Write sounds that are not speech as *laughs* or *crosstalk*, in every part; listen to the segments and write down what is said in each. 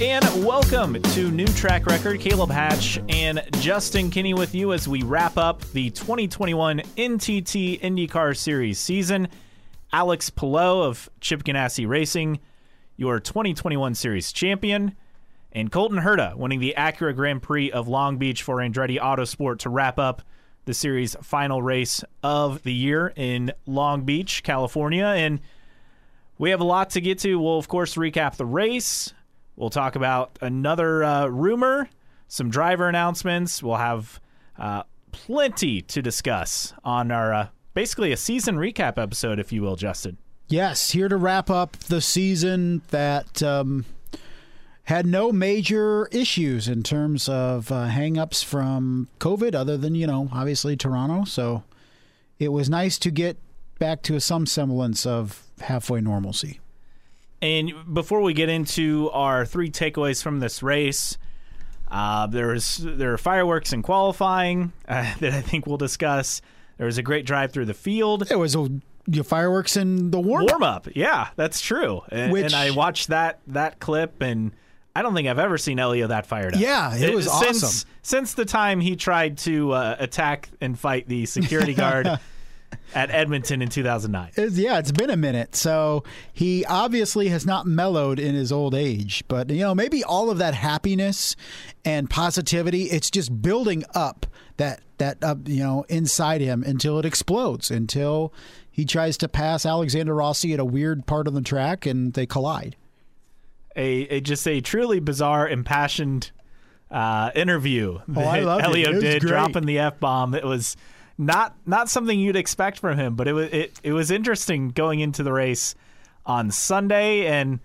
and welcome to New Track Record. Caleb Hatch and Justin Kinney with you as we wrap up the 2021 NTT IndyCar Series season. Alex Palou of Chip Ganassi Racing, your 2021 Series champion, and Colton Herta winning the Acura Grand Prix of Long Beach for Andretti Autosport to wrap up the series' final race of the year in Long Beach, California. And we have a lot to get to. We'll, of course, recap the race. We'll talk about another uh, rumor, some driver announcements. We'll have uh, plenty to discuss on our uh, basically a season recap episode, if you will, Justin. Yes, here to wrap up the season that um, had no major issues in terms of uh, hangups from COVID, other than, you know, obviously Toronto. So it was nice to get back to some semblance of halfway normalcy. And before we get into our three takeaways from this race, uh, there's there are fireworks in qualifying uh, *laughs* that I think we'll discuss. There was a great drive through the field. It was a your fireworks in the warm warm up. Yeah, that's true. And, Which- and I watched that that clip, and I don't think I've ever seen Helio that fired up. Yeah, it was since, awesome. Since the time he tried to uh, attack and fight the security guard *laughs* *laughs* at Edmonton in 2009. It's- yeah, it's been a minute. So he obviously has not mellowed in his old age, but you know, maybe all of that happiness and positivity, it's just building up that that up, you know, inside him until it explodes, until he tries to pass Alexander Rossi at a weird part of the track and they collide. a, a just a truly bizarre, impassioned uh, interview Oh, I that it. Helio It was did, great. dropping the f bomb. It was not not something you'd expect from him, but it was it, it was interesting going into the race on Sunday, and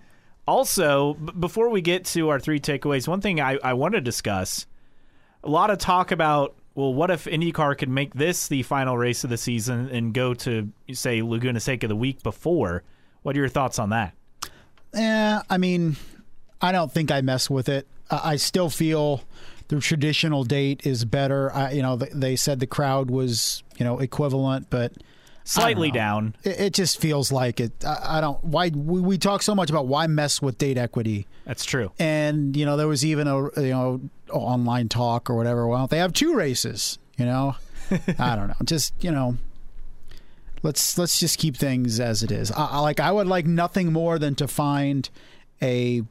also b- before we get to our three takeaways, one thing I, I want to discuss a lot of talk about well, what if IndyCar could make this the final race of the season and go to say Laguna Seca the week before? What are your thoughts on that? Yeah, I mean, I don't think I mess with it. I I still feel the traditional date is better. I, you know, they said the crowd was, you know, equivalent, but Slightly down. it, it just feels like it. I, I don't. Why we, we talk so much about why mess with date equity, That's true. and you know, there was even a you know online talk or whatever. Well, they have two races. You know, *laughs* I don't know. Just you know. Let's let's just keep things as it is. I, I like I would like nothing more than to find a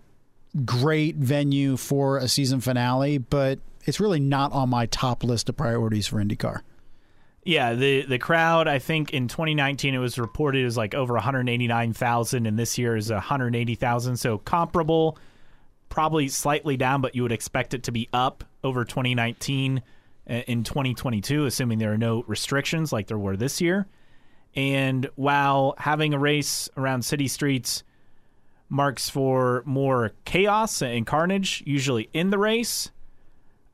great venue for a season finale, but it's really not on my top list of priorities for IndyCar. Yeah, the the crowd. I think in 2019 it was reported as like over 189,000, and this year is 180,000. So comparable, probably slightly down, but you would expect it to be up over 2019 uh, in 2022, assuming there are no restrictions like there were this year. And while having a race around city streets marks for more chaos and carnage, usually in the race,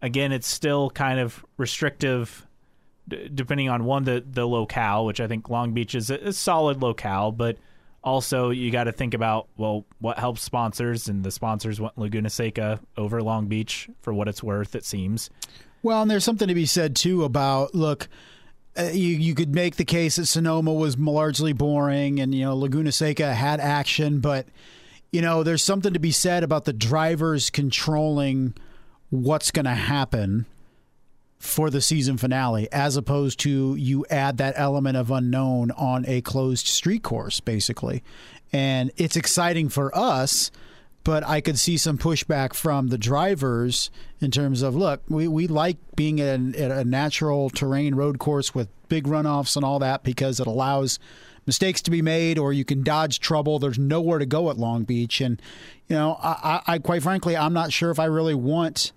again, it's still kind of restrictive d- depending on one the the locale, which I think Long Beach is a, a solid locale, but also you got to think about well what helps sponsors, and the sponsors want Laguna Seca over Long Beach for what it's worth. It seems. Well, and there's something to be said too about look. Uh, you you could make the case that Sonoma was largely boring, and you know Laguna Seca had action, but you know there's something to be said about the drivers controlling what's going to happen for the season finale, as opposed to you add that element of unknown on a closed street course, basically. And it's exciting for us, but I could see some pushback from the drivers in terms of look, we, we like being at a, a natural terrain road course with big runoffs and all that because it allows mistakes to be made or you can dodge trouble. There's nowhere to go at Long Beach. And, you know, I, I, I quite frankly, I'm not sure if I really want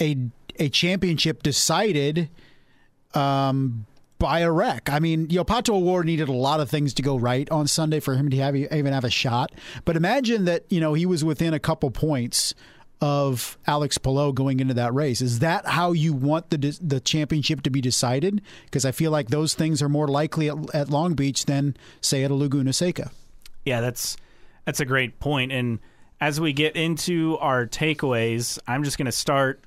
a a championship decided um, by a wreck. I mean, you know, Pato O'Ward needed a lot of things to go right on Sunday for him to have even have a shot. But imagine that you know he was within a couple points of Alex Palou going into that race. Is that how you want the the championship to be decided? Because I feel like those things are more likely at, at Long Beach than say at a Laguna Seca. Yeah, that's that's a great point. And as we get into our takeaways, I'm just going to start.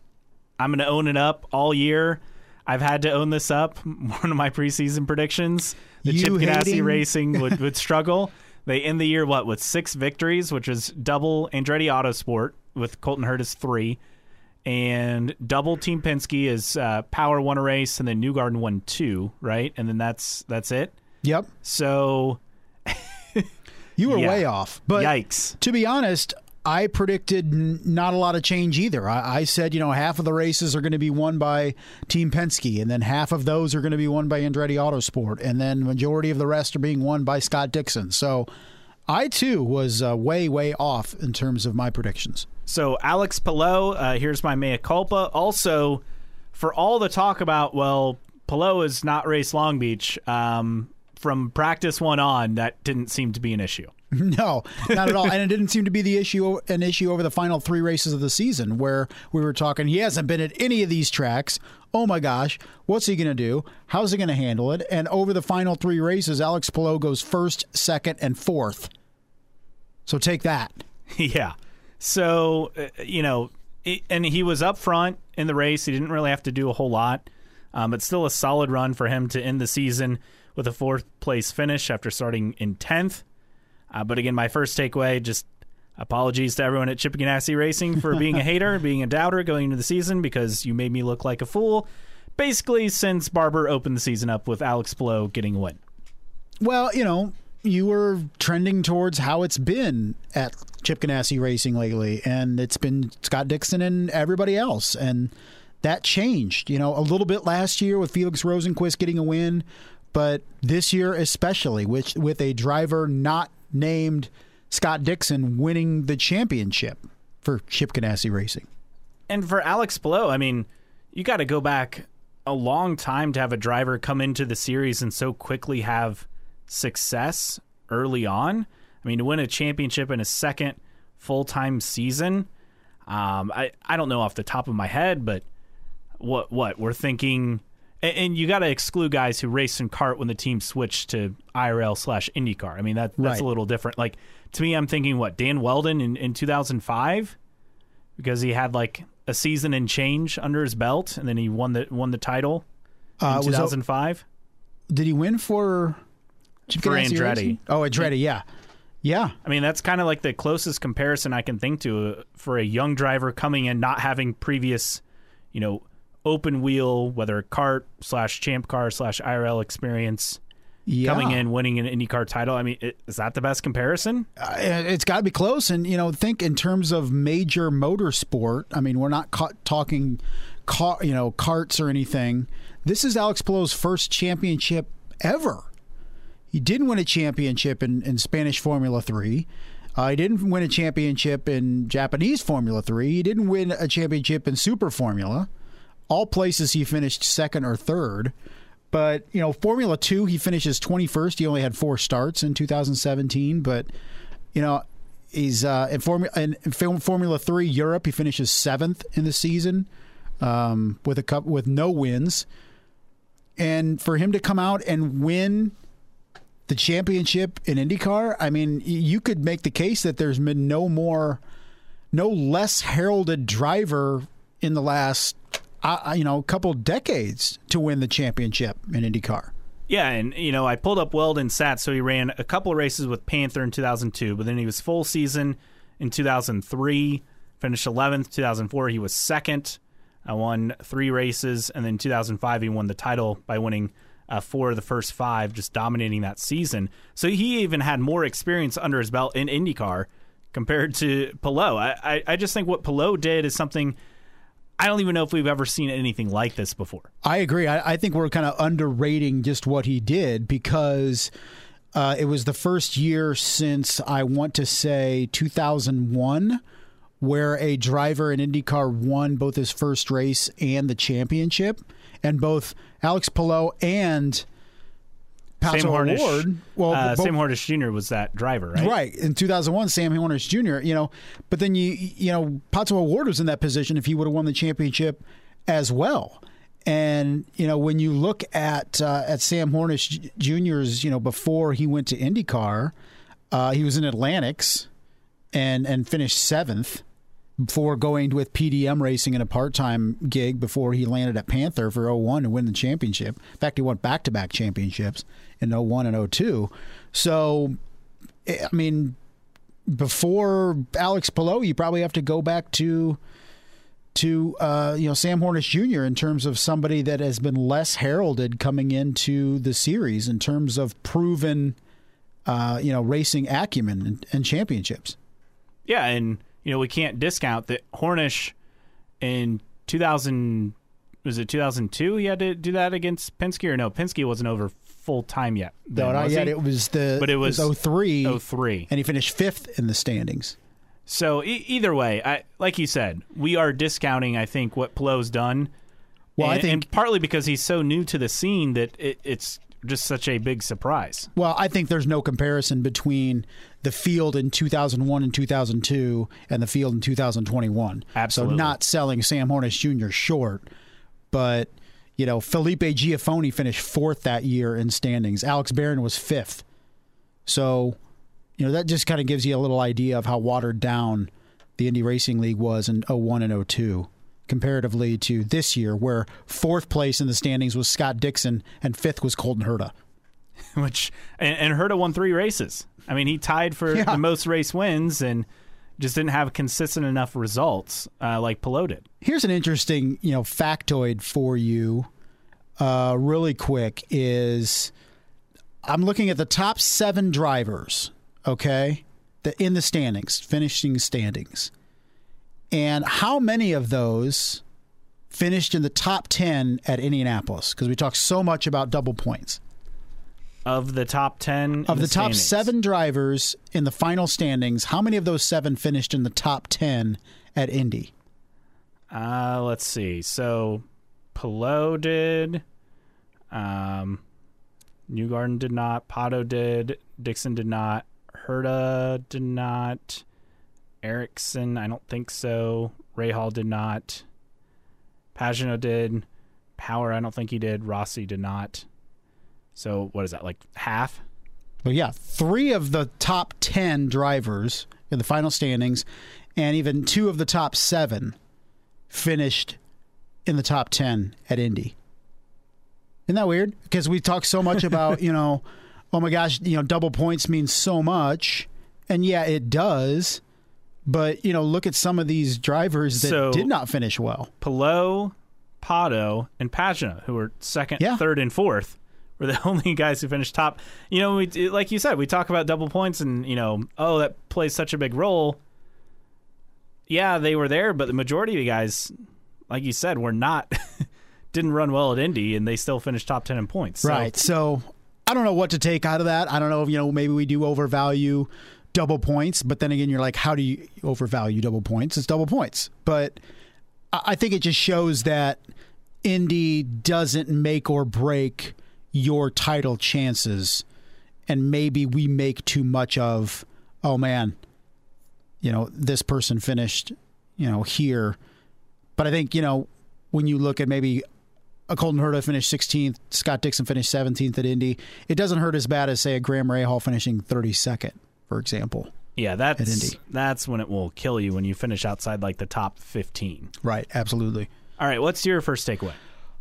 I'm going to own it up all year. I've had to own this up. *laughs* One of my preseason predictions: the You Chip Ganassi Racing would, *laughs* would struggle. They end the year what with six victories, which is double Andretti Autosport with Colton Hurd is three, and double Team Penske is uh, Power won a race, and then Newgarden won two, right? And then that's that's it. Yep. So *laughs* You were Yeah. way off. But yikes. to be honest, I predicted n- not a lot of change either. I, I said, you know, half of the races are going to be won by Team Penske, and then half of those are going to be won by Andretti Autosport, and then majority of the rest are being won by Scott Dixon. So I too was uh, way, way off in terms of my predictions. So Alex Palou, uh, here's my mea culpa. Also, for all the talk about well, Palou is not race Long Beach. Um, from practice one on, that didn't seem to be an issue. *laughs* No, not at all. and it didn't seem to be the issue an issue over the final three races of the season where we were talking he hasn't been at any of these tracks. Oh my gosh, what's he going to do? How's he going to handle it? And over the final three races, Alex Palou goes first, second, and fourth. So take that. *laughs* yeah. So uh, you know, and he was up front in the race. He didn't really have to do a whole lot, um, but still a solid run for him to end the season with a fourth place finish after starting in tenth. Uh, but again, my first takeaway just apologies to everyone at Chip Ganassi Racing for being a hater, being a doubter going into the season because you made me look like a fool. Basically, since Barber opened the season up with Alex Palou getting a win. Well, you know, you were trending towards how it's been at Chip Ganassi Racing lately, and it's been Scott Dixon and everybody else, and that changed. You know, a little bit last year with Felix Rosenqvist getting a win, but this year especially, which with a driver not named Scott Dixon winning the championship for Chip Ganassi Racing. And for Alex Palou, I mean, you got to go back a long time to have a driver come into the series and so quickly have success early on. I mean, to win a championship in a second full time season, um, I I don't know off the top of my head, but what what we're thinking, and, and you got to exclude guys who race in CART when the team switched to IRL slash IndyCar. I mean, that that's Right. a little different. Like to me, I'm thinking what Dan Wheldon in in 2005 because he had like a season and change under his belt, and then he won the won the title in Uh, was 2005. Did he win for For Andretti. Oh, Andretti, yeah. Yeah. I mean, that's kind of like the closest comparison I can think to uh, for a young driver coming in, not having previous, you know, open wheel, whether CART slash champ car slash IRL experience, Yeah. coming in, winning an IndyCar title. I mean, is that the best comparison? Uh, it's got to be close. And, you know, think in terms of major motorsport. I mean, we're not ca- talking, car, you know, carts or anything. This is Alex Palou's first championship ever. He didn't win a championship in, in Spanish Formula 3. Uh, he didn't win a championship in Japanese Formula 3. He didn't win a championship in Super Formula. All places he finished second or third. But, you know, Formula 2, he finishes 21st. He only had four starts in 2017. But, you know, he's uh, in, Formula, in, Formula 3 Europe, he finishes seventh in the season um, with a cup with no wins. And for him to come out and win the championship in IndyCar, I mean, you could make the case that there's been no more, no less heralded driver in the last, uh, you know, couple decades to win the championship in IndyCar. Yeah, and you know, I pulled up Wheldon stats. So he ran a couple races with Panther in 2002, but then he was full season in 2003. Finished 11th. 2004, he was second. I won three races, and then 2005, he won the title by winning uh, four of the first five, just dominating that season. So he even had more experience under his belt in IndyCar compared to Palou. I, I, I just think what Palou did is something I don't even know if we've ever seen anything like this before. I agree. I, I think we're kind of underrating just what he did because uh, it was the first year since I want to say 2001 where a driver in IndyCar won both his first race and the championship, and both Alex Palou and Pato Sam Hornish, Ward. Well, uh, both- Sam Hornish Jr. was that driver, right? Right in 2001, Sam Hornish Jr. You know, but then you you know Pato O'Ward was in that position if he would have won the championship as well. And you know when you look at uh, at Sam Hornish Jr.'s you know before he went to IndyCar, uh, he was in Atlantics and and finished seventh before going with PDM racing in a part time gig before he landed at Panther for 01 to win the championship. In fact, he won back to back championships in 01 and 02. So, I mean, before Alex Palou, you probably have to go back to to uh, you know Sam Hornish Jr. in terms of somebody that has been less heralded coming into the series in terms of proven uh, you know racing acumen and, and championships. Yeah, and you know we can't discount that Hornish in 2000 was it 2002 he had to do that against Penske or no Penske wasn't over full time yet. Then, no, not yet. he? It was the But it was- 03, 03. and he finished fifth in the standings. So e- either way, I like you said, we are discounting. I think what Palou's done. Well, I and, think- and partly because he's so new to the scene that it, it's just such a big surprise. Well, I think there's no comparison between the field in 2001 and 2002 and the field in 2021. Absolutely. So not selling Sam Hornish Jr. short, but you know Felipe Giaffone finished fourth that year in standings. Alex Barron was fifth. So, you know that just kind of gives you a little idea of how watered down the Indy Racing League was in 01 and 02 comparatively to this year where fourth place in the standings was Scott Dixon and fifth was Colton Herta. *laughs* Which and, and Herta won three races. I mean, he tied for Yeah. the most race wins and just didn't have consistent enough results uh, like Palou did. Here's an interesting, you know, factoid for you, uh, really quick. Is I'm looking at the top seven drivers, okay, the, in the standings, finishing standings, and how many of those finished in the top ten at Indianapolis? Because we talk so much about double points. Of the top ten Of in the, top seven drivers in the final standings, how many of those seven finished in the top ten at Indy? Uh, let's see. So Palou did. Um, Newgarden did not. Pato did. Dixon did not. Herta did not. Ericsson, I don't think so. Rahal did not. Pagenaud did. Power, I don't think he did. Rossi did not. So what is that? Like half? But yeah, three of the top 10 drivers in the final standings and even two of the top seven finished in the top 10 at Indy. Isn't that weird? Because we talk so much about, *laughs* you know, oh my gosh, you know, double points means so much. And yeah, it does. But, you know, look at some of these drivers that So- did not finish well. Palou, Pato, and Pagenaud, who were second, Yeah. third, and fourth, were the *laughs* only guys who finished top. You know, we, like you said, we talk about double points, and you know, oh, that plays such a big role. Yeah, they were there, but the majority of the guys, like you said, were not. *laughs* didn't run well at Indy, and they still finished top ten in points. So, Right. So I don't know what to take out of that. I don't know if, you know, maybe we do overvalue double points, but then again, you're like, how do you overvalue double points? It's double points. But I think it just shows that Indy doesn't make or break your title chances. And maybe we make too much of, oh man, you know, this person finished, you know, here. But I think, you know, when you look at maybe a Colton Herta finished 16th, Scott Dixon finished 17th at Indy, it doesn't hurt as bad as, say, a Graham Rahal finishing 32nd, for example. yeah, that's that's when it will kill you when you finish outside like the top fifteen. Right, absolutely. All right, what's your first takeaway?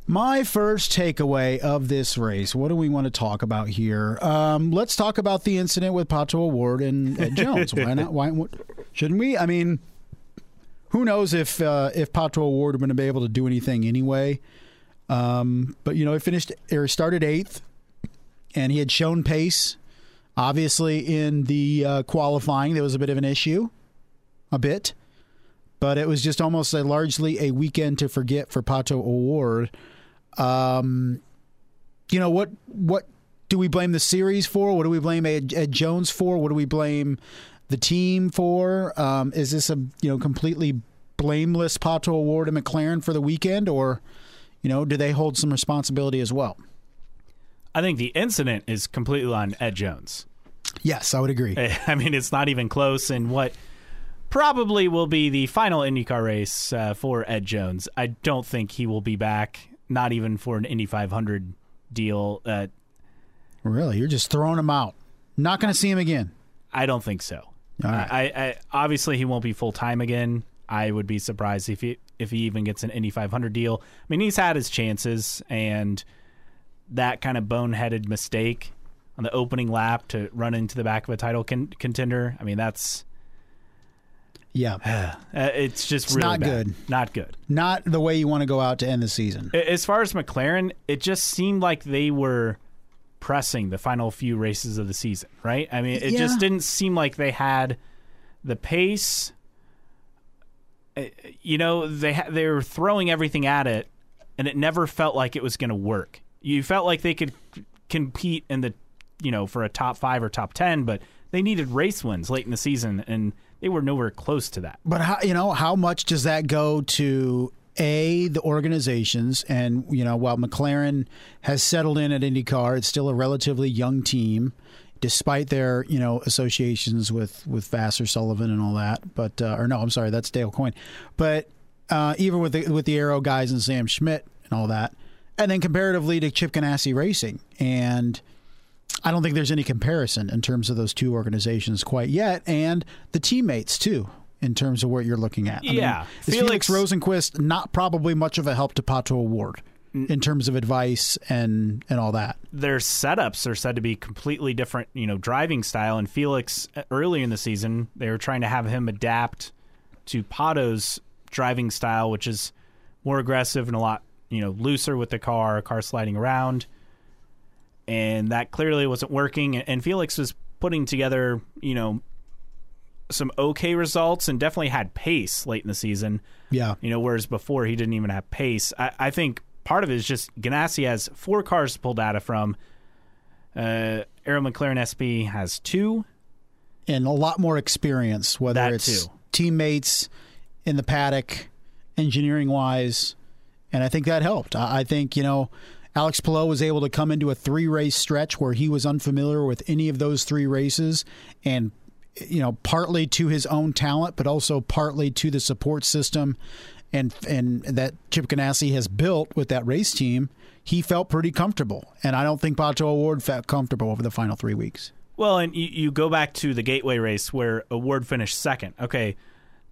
My first takeaway of this race, what do we want to talk about here? Um, let's talk about the incident with Pato O'Ward and Ed Jones. Why not? Why shouldn't we? I mean, who knows if uh, if Pato O'Ward would have been able to do anything anyway? Um, but you know, he finished or started eighth, and he had shown pace. Obviously, in the uh, qualifying, there was a bit of an issue, a bit, but it was just almost a largely a weekend to forget for Pato O'Ward. Um, you know what? What do we blame the series for? What do we blame Ed, Ed Jones for? What do we blame the team for? Um, is this a you know completely blameless Pato O'Ward and McLaren for the weekend, or you know do they hold some responsibility as well? I think the incident is completely on Ed Jones. Yes, I would agree. *laughs* I mean, it's not even close. And what probably will be the final IndyCar race uh, for Ed Jones. I don't think he will be back, not even for an Indy 500 deal. Uh, Really, you're just throwing him out. Not going to see him again. I don't think so. All right. I, I obviously he won't be full time again. I would be surprised if he if he even gets an Indy 500 deal. I mean, he's had his chances, and that kind of boneheaded mistake on the opening lap to run into the back of a title con- contender. I mean, that's Yeah, *sighs* Uh, it's just It's really not bad. good. Not good. not the way you want to go out to end the season. As far as McLaren, it just seemed like they were pressing the final few races of the season, right? I mean, it Yeah. just didn't seem like they had the pace. Uh, You know, they ha- they were throwing everything at it, and it never felt like it was going to work. You felt like they could compete in the, you know, for a top five or top ten, but they needed race wins late in the season, and they were nowhere close to that. But how you know how much does that go to a the organizations and you know while McLaren has settled in at IndyCar, it's still a relatively young team, despite their you know associations with with Vasser Sullivan and all that. But uh, or no, I'm sorry, that's Dale Coyne. But uh, even with the with the Arrow guys and Sam Schmidt and all that, and then comparatively to Chip Ganassi Racing and. I don't think there's any comparison in terms of those two organizations quite yet, and the teammates too, in terms of what you're looking at. I Yeah. is Felix, Felix- Rosenqvist not probably much of a help to Pato O'Ward in terms of advice and and all that. their setups are said to be completely different, you know, driving style. And Felix, uh, early in the season, they were trying to have him adapt to Pato's driving style, which is more aggressive and a lot, you know, looser with the car, car sliding around. And that clearly wasn't working. And Felix was putting together, you know, some okay results and definitely had pace late in the season. Yeah, You know, whereas before he didn't even have pace. I, I think part of it is just Ganassi has four cars to pull data from. Uh, Arrow McLaren SP has two. and a lot more experience, whether That it's too. teammates in the paddock, engineering wise, and I think that helped. I, I think you know. Alex Palou was able to come into a three race stretch where he was unfamiliar with any of those three races and you know partly to his own talent but also partly to the support system and and that Chip Ganassi has built with that race team he felt pretty comfortable and I don't think Pato O'Ward felt comfortable over the final 3 weeks Well, and you, you go back to the Gateway race where O'Ward finished second. Okay,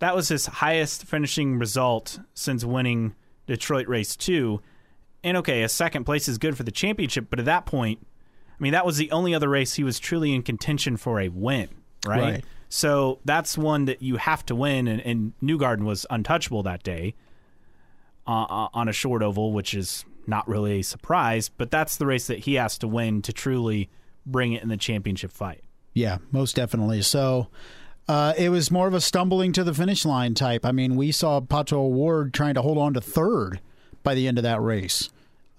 that was his highest finishing result since winning Detroit Race 2. And okay, a second place is good for the championship, but at that point, I mean, that was the only other race he was truly in contention for a win, right? Right. So that's one that you have to win, and, and Newgarden was untouchable that day uh, uh, on a short oval, which is not really a surprise, but that's the race that he has to win to truly bring it in the championship fight. Yeah, most definitely. So uh, it was more of a stumbling to the finish line type. I mean, we saw Pato O'Ward trying to hold on to third by the end of that race,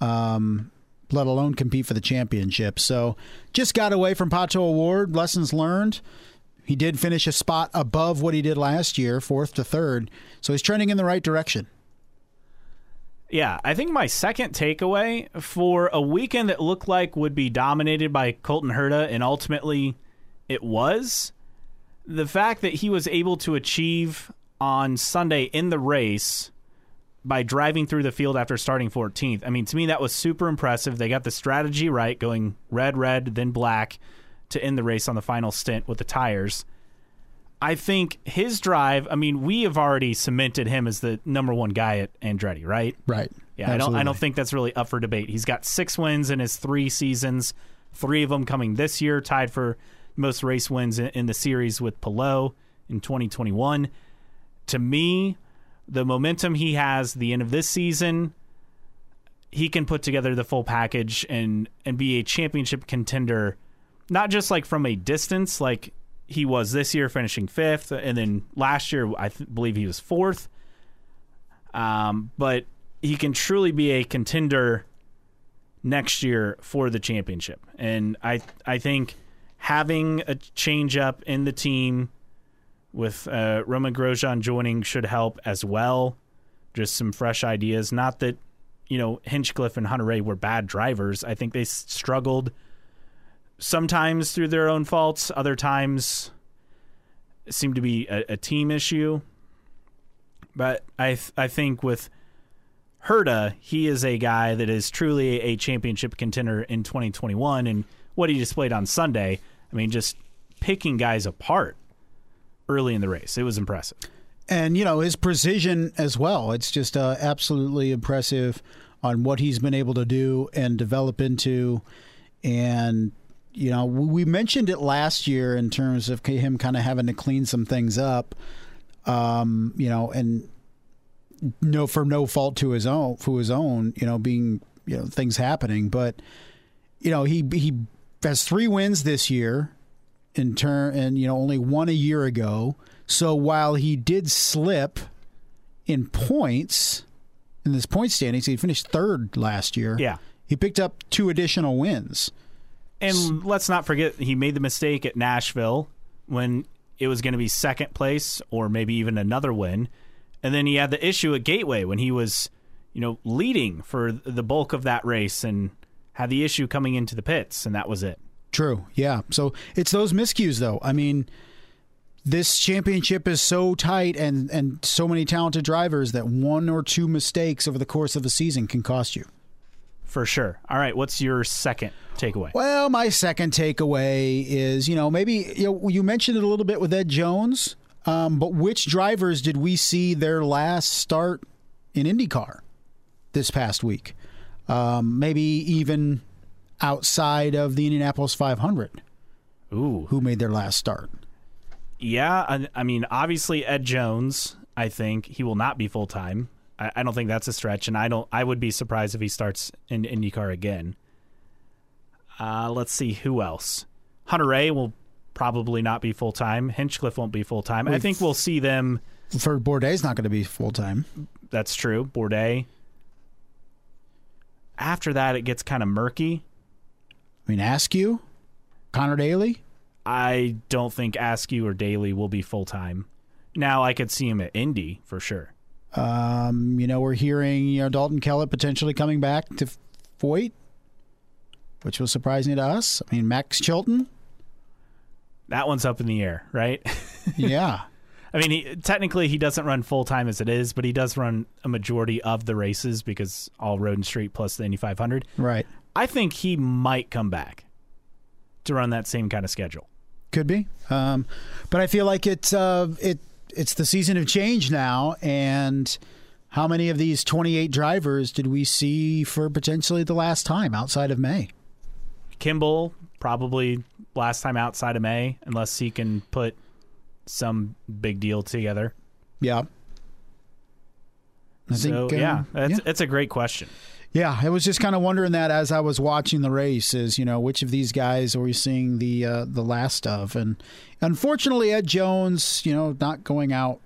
um, let alone compete for the championship. So just got away from Pato O'Ward. Lessons learned. He did finish a spot above what he did last year, fourth to third. So he's trending in the right direction. Yeah, I think my second takeaway for a weekend that looked like would be dominated by Colton Herta, and ultimately it was, the fact that he was able to achieve on Sunday in the race by driving through the field after starting 14th. I mean, to me, that was super impressive. They got the strategy right, going red, red, then black to end the race on the final stint with the tires. I think his drive, I mean, we have already cemented him as the number one guy at Andretti, right? Right. Yeah, I don't I don't think that's really up for debate. He's got six wins in his three seasons, three of them coming this year, tied for most race wins in, in the series with Palou in 2021. To me, the momentum he has the end of this season, he can put together the full package and and be a championship contender, not just like from a distance, like he was this year, finishing fifth, and then last year I th- believe he was fourth. Um, but he can truly be a contender next year for the championship, and I I think having a change up in the team with uh, Romain Grosjean joining should help as well. Just some fresh ideas. Not that you know Hinchcliffe and Hunter-Reay were bad drivers. I think they struggled sometimes through their own faults. Other times seemed to be a, a team issue. But I th- I think with Herta, he is a guy that is truly a championship contender in 2021, and what he displayed on Sunday. I mean, just picking guys apart early in the race. It was impressive. and you know his precision as well. It's just uh, absolutely impressive on what he's been able to do and develop into. And you know, we mentioned it last year in terms of him kind of having to clean some things up. Um, you know, and no for no fault to his own for his own, you know, being you know things happening, but you know he he has three wins this year in turn, and you know only one a year ago. So while he did slip in points in this point standings, he finished third last year. Yeah. he picked up two additional wins. And let's not forget he made the mistake at Nashville when it was going to be second place or maybe even another win. And then he had the issue at Gateway when he was, you know, leading for the bulk of that race and had the issue coming into the pits and that was it. True. Yeah. So it's those miscues, though. I mean, this championship is so tight and and so many talented drivers that one or two mistakes over the course of a season can cost you. For sure. All right, what's your second takeaway? Well, my second takeaway is, you know, maybe you know, you mentioned it a little bit with Ed Jones, um, but which drivers did we see their last start in IndyCar this past week? Um, maybe even outside of the Indianapolis 500, Ooh. who made their last start? Yeah, I, I mean, obviously Ed Jones. I think he will not be full time. I, I don't think that's a stretch, and I don't. I would be surprised if he starts in IndyCar again. Uh, let's see who else. Hunter-Reay will probably not be full time. Hinchcliffe won't be full time. I think we'll see them. For Bourdais, not going to be full time. That's true. Bourdais. After that, it gets kind of murky. I mean, Askew, Connor Daly. I don't think Askew or Daly will be full time. Now I could see him at Indy for sure. Um, you know, we're hearing you know Dalton Kellett potentially coming back to Foyt, which was surprising to us. I mean, Max Chilton. That one's up in the air, right? *laughs* Yeah. I mean, he, technically he doesn't run full time as it is, but he does run a majority of the races because all Road and Street plus the Indy 500. Right. I think he might come back to run that same kind of schedule. Could be. Um, but I feel like it's uh, it it's the season of change now, and how many of these 28 drivers did we see for potentially the last time outside of May? Kimball probably last time outside of May, unless he can put some big deal together. Yeah. I so think, uh, yeah, that's yeah. it's a great question. Yeah, I was just kind of wondering that as I was watching the race, is you know which of these guys are we seeing the uh, the last of, and unfortunately Ed Jones, you know, not going out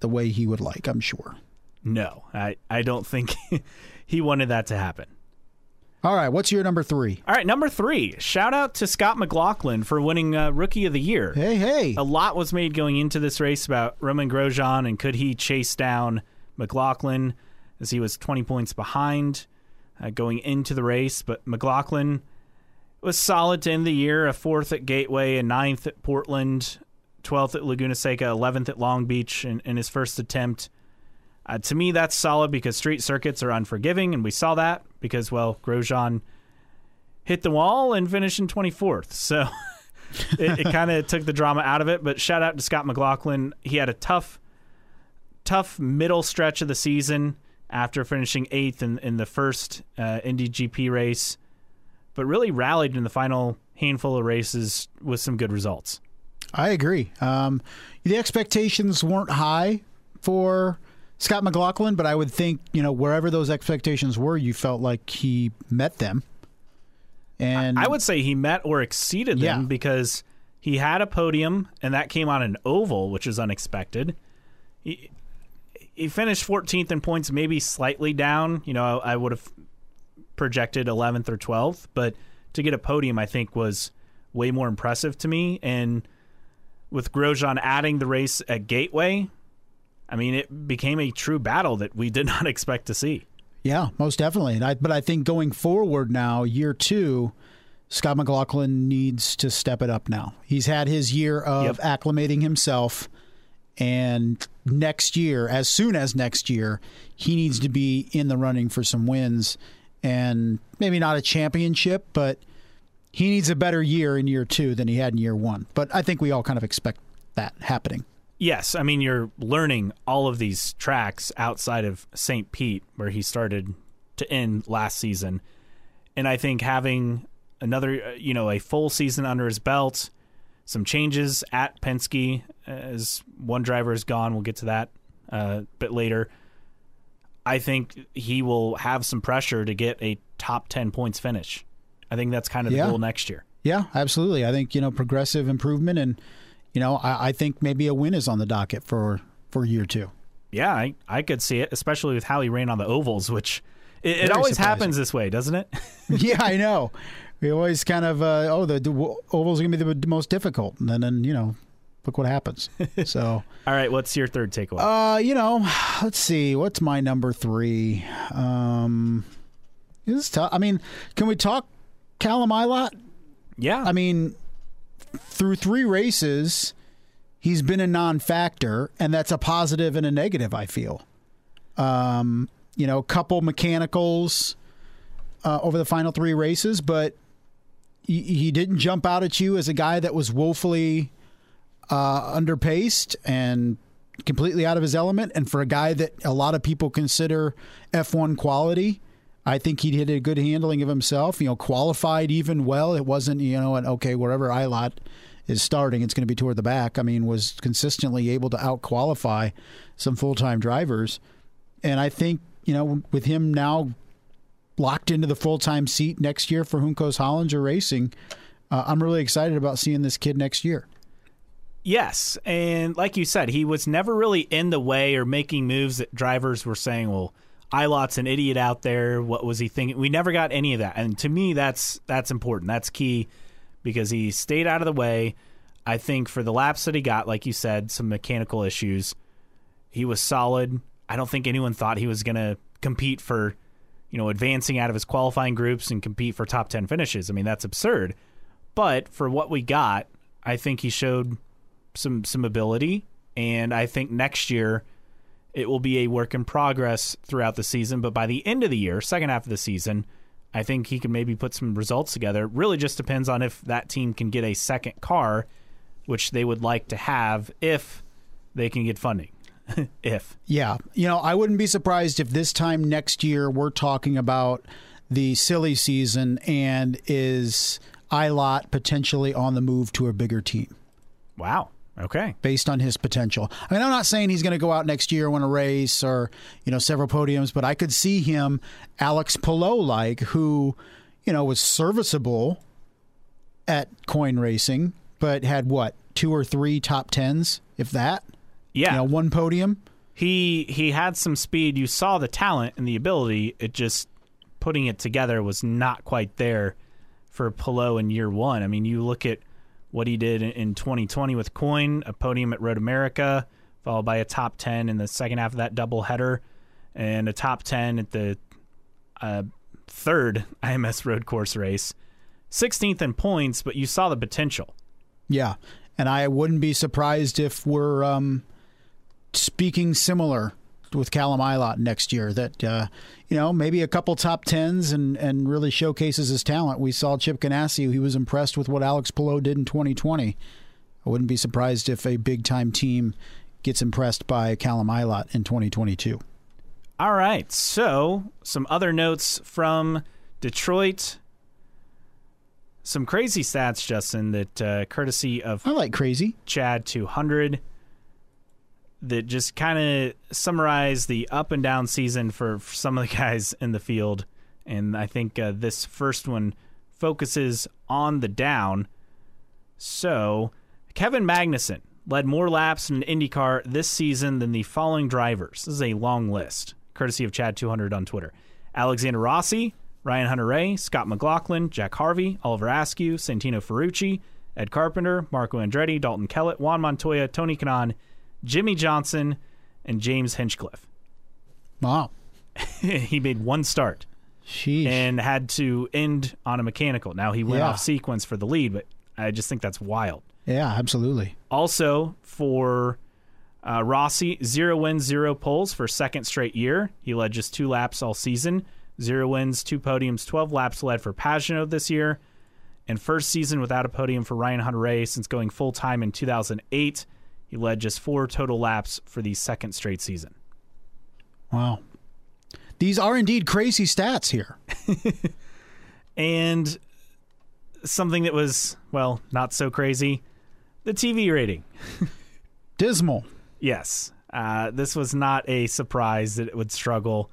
the way he would like. I'm sure. No, I I don't think *laughs* he wanted that to happen. All right, what's your number three? All right, number three. Shout out to Scott McLaughlin for winning uh, Rookie of the Year. Hey, hey, A lot was made going into this race about Romain Grosjean and could he chase down McLaughlin as he was 20 points behind uh, going into the race. But McLaughlin was solid to end the year, a fourth at Gateway, a ninth at Portland, 12th at Laguna Seca, 11th at Long Beach in, in his first attempt. Uh, to me, that's solid because street circuits are unforgiving, and we saw that because, well, Grosjean hit the wall and finished in 24th. *laughs* So it, it kind of took the drama out of it. But shout out to Scott McLaughlin. He had a tough, tough middle stretch of the season after finishing eighth in, in the first uh, Indy GP race, but really rallied in the final handful of races with some good results. I agree. Um, the expectations weren't high for Scott McLaughlin, but I would think you know wherever those expectations were, you felt like he met them. And I would say he met or exceeded them Yeah. because he had a podium, and that came on an oval, which is unexpected. He, he finished 14th in points, maybe slightly down. You know, I, I would have projected 11th or 12th, but to get a podium, I think was way more impressive to me. And with Grosjean adding the race at Gateway, I mean, it became a true battle that we did *laughs* not expect to see. Yeah, most definitely. And I, but I think going forward now, year two, Scott McLaughlin needs to step it up now. He's had his year of Yep. acclimating himself. And next year, as soon as next year, he needs to be in the running for some wins and maybe not a championship, but he needs a better year in year two than he had in year one. But I think we all kind of expect that happening. Yes, I mean you're learning all of these tracks outside of St. Pete where he started to end last season. And I think having another uh, you know a full season under his belt, some changes at Penske as one driver is gone. We'll get to that uh, a bit later. I think he will have some pressure to get a top 10 points finish. I think that's kind of the Yeah. goal next year. Yeah, absolutely. I think you know progressive improvement, and you know I, I think maybe a win is on the docket for for year two. Yeah, I, I could see it, especially with how he ran on the ovals, which it, it always surprising. happens this way, doesn't it? *laughs* yeah, I know. We always kind of uh, oh the, the oval's are gonna be the most difficult, and then, then you know look what happens. *laughs* so All right, what's your third takeaway? uh, you know, let's see, what's my number three? Um, this is tough. I mean, can we talk Callum Ilott? yeah, I mean, through three races, he's been a non-factor, and that's a positive and a negative. I feel. Um, you know, couple mechanicals uh, over the final three races, but he, he didn't jump out at you as a guy that was woefully uh, underpaced and completely out of his element. And for a guy that a lot of people consider F1 quality, I think he did a good handling of himself. You know, qualified even well. It wasn't you know an okay wherever Ilott is starting, it's going to be toward the back. I mean, was consistently able to out qualify some full time drivers, and I think you know with him now locked into the full time seat next year for Juncos Hollinger Racing, uh, I'm really excited about seeing this kid next year. Yes, and like you said, he was never really in the way or making moves that drivers were saying, "Well, Ilott's an idiot out there. What was he thinking?" We never got any of that, and to me, that's that's important. That's key because he stayed out of the way. I think for the laps that he got, like you said, some mechanical issues, he was solid. I don't think anyone thought he was going to compete for, you know, advancing out of his qualifying groups and compete for top ten finishes. I mean, that's absurd. But for what we got, I think he showed some some ability, and I think next year it will be a work in progress throughout the season. But by the end of the year, second half of the season, I think he can maybe put some results together. It really just depends on if that team can get a second car, which they would like to have if they can get funding. *laughs* if Yeah. You know, I wouldn't be surprised if this time next year we're talking about the silly season and is Ilott potentially on the move to a bigger team wow, okay, based on his potential. I mean, I'm not saying he's going to go out next year, win a race or, you know, several podiums, but I could see him Alex Palou like, who, you know, was serviceable at Coyne racing, but had what, two or three top tens, if that? yeah, You know, one podium. he he had some speed. You saw the talent and the ability. It just putting it together was not quite there for Palou in year one. I mean, you look at what he did in, in 2020 with Coyne, a podium at Road America, followed by a top 10 in the second half of that double header, and a top 10 at the uh, third *laughs* IMS road course race. 16th in points, but you saw the potential. Yeah, and I wouldn't be surprised if we're um, speaking similar with Callum Ilott next year. That uh, you know maybe a couple top tens and and really showcases his talent. We saw Chip Ganassi; he was impressed with what Alex Palou did in 2020. I wouldn't be surprised if a big time team gets impressed by Callum Ilott in 2022. All right. So, some other notes from Detroit. Some crazy stats, Justin, that uh, courtesy of I like crazy. Chad 200 that just kind of summarize the up and down season for, some of the *laughs* guys in the field. And I think uh, this first one focuses on the down. So, Kevin Magnussen led more laps in an IndyCar this season than the following drivers. This is a long list, courtesy of Chad 200 on Twitter. Alexander Rossi, Ryan Hunter-Reay, Scott McLaughlin, Jack Harvey, Oliver Askew, Santino Ferrucci, Ed Carpenter, Marco Andretti, Dalton Kellett, Juan Montoya, Tony Kanaan, Jimmie Johnson, and James Hinchcliffe. Wow, *laughs* he made one start sheesh. and had to end on a mechanical. Now he went Yeah. off sequence for the lead, but I just think that's wild. yeah, absolutely. Also for uh, Rossi, zero wins, zero poles for second straight year. He led just two laps all season. Zero wins, two podiums, 12 laps led for Pagenaud this year. And first season without a podium for Ryan Hunter since going full time in 2008. He led just four total laps for the second straight season. Wow, these are indeed crazy stats here. *laughs* And something that was, well, not so crazy the TV rating. *laughs* Dismal. Yes. Uh, this was not a surprise that it would struggle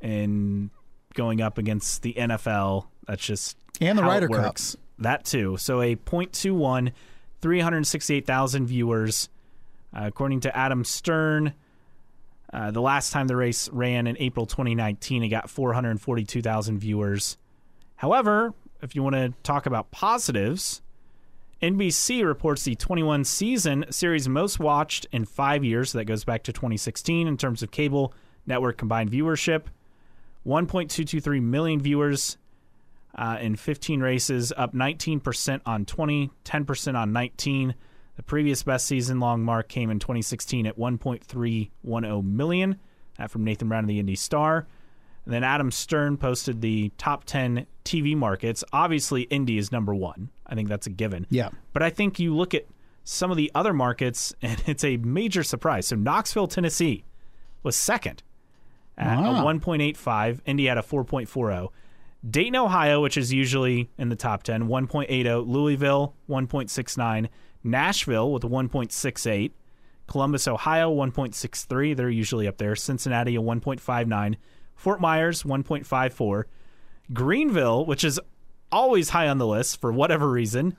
in going up against the NFL. That's just And the Ryder Cup. That too. So a .21, 368,000 viewers. Uh, according to Adam Stern, uh, the last time the race ran in April 2019, it got 442,000 viewers. However, if you want to talk about positives, NBC reports the 21 season series most watched in five years. So that goes back to 2016 in terms of cable network combined viewership. 1.223 million viewers uh, in 15 races, up 19% on 20, 10% on 19. The previous best season long mark came in 2016 at 1.310 million. That from Nathan Brown of the Indy Star. And then Adam Stern posted the top 10 TV markets. Obviously, Indy is number one. I think that's a given. Yeah. But I think you look at some of the other markets, *laughs* and it's a major surprise. So Knoxville, Tennessee was second at Wow. a 1.85. Indy had a 4.40. Dayton, Ohio, which is usually in the top 10, 1.80. Louisville, 1.69. Nashville with 1.68. Columbus, Ohio, 1.63. They're usually up there. Cincinnati, a 1.59. Fort Myers, 1.54. Greenville, which is always high on the list for whatever reason,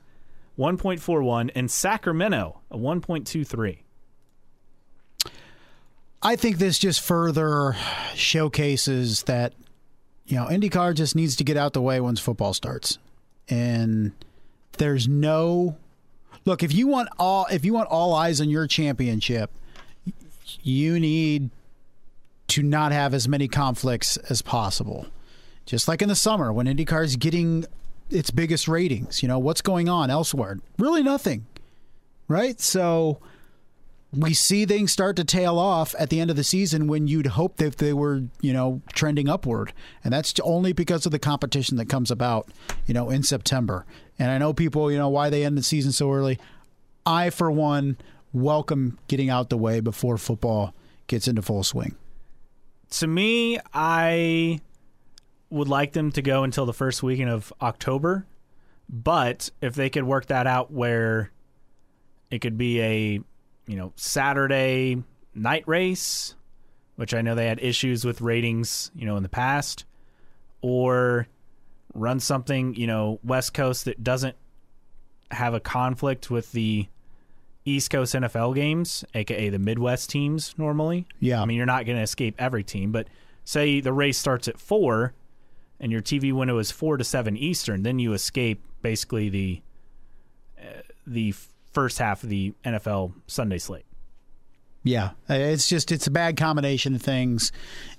1.41. And Sacramento, a 1.23. I think this just further showcases that you know IndyCar just needs to get out the way once football starts, and there's no look if you want all if you want all eyes on your championship, you need to not have as many conflicts as possible. Just like in the summer when IndyCar is getting its biggest ratings, you know what's going on elsewhere? Really nothing, right? So we see things start to tail off at the end of the season when you'd hope that they were, you know, trending upward. And that's only because of the competition that comes about, you know, in September. And I know people, you know, why they end the season so early. I, for one, welcome getting out the way before football gets into full swing. To me, I would like them to go until the first weekend of October. But if they could work that out where it could be a, you know, Saturday night race, which I know they had issues with ratings, you know, in the past, or run something, you know, West Coast that doesn't have a conflict with the East Coast NFL games, aka the Midwest teams normally. Yeah. I mean, you're not going to escape every team, but say the race starts at 4 and your TV window is 4 to 7 Eastern, then you escape basically the uh, the first half of the NFL Sunday slate. Yeah, it's just it's a bad combination of things,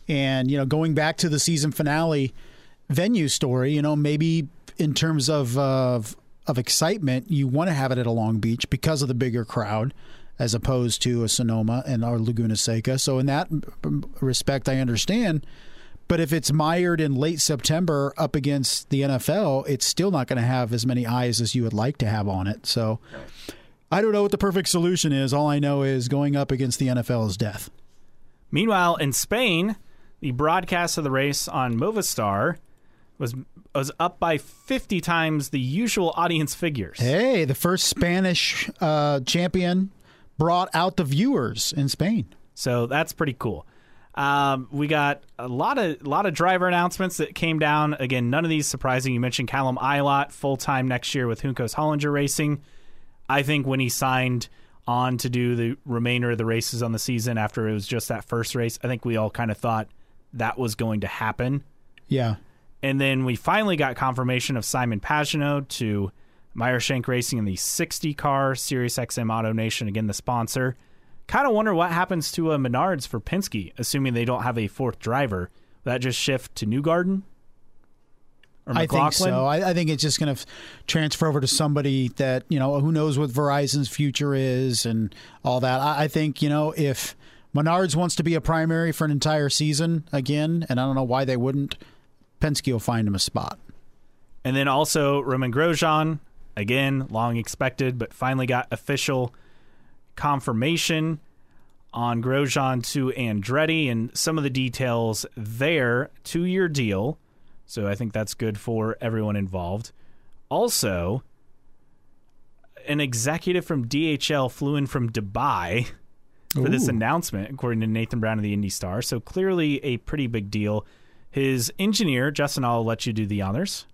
and you know, going back to the season finale venue story, you know, maybe in terms of of, of excitement, you want to have it at a Long Beach because of the bigger crowd, as opposed to a Sonoma and our Laguna Seca. So in that respect, I understand. But if it's mired in late September up against the NFL, it's still not going to have as many eyes as you would like to have on it. So. I don't know what the perfect solution is. All I know is going up against the NFL is death. Meanwhile, in Spain, the broadcast of the race on Movistar was was up by 50 times the usual audience figures. Hey, the first Spanish uh, champion brought out the viewers in Spain. So that's pretty cool. Um, we got a lot of a lot of driver announcements that came down. Again, none of these surprising. You mentioned Callum Ilott full time next year with Juncos Hollinger Racing. I think when he signed on to do the remainder of the races on the season after it was just that first race, I think we all kind of thought that was going to happen. Yeah. And then we finally got confirmation of Simon Pagenaud to Meyer Shank Racing in the 60 car Sirius XM Auto Nation, again, the sponsor. Kind of wonder what happens to uh, Menards for Penske, assuming they don't have a fourth driver. Will that just shift to Newgarden? Or I think so. I, I think it's just going to f- transfer over to somebody that, you know, who knows what Verizon's future is and all that. I, I think, you know, if Menards wants to be a primary for an entire season again, and I don't know why they wouldn't, Penske will find him a spot. And then also Romain Grosjean, again, long expected, but finally got official confirmation on Grosjean to Andretti and some of the details there. Two year deal. So I think that's good for everyone involved. Also, an executive from DHL flew in from Dubai for this announcement, according to Nathan Brown of the Indy Star. So clearly a pretty big deal. His engineer, Justin, I'll let you do the honors.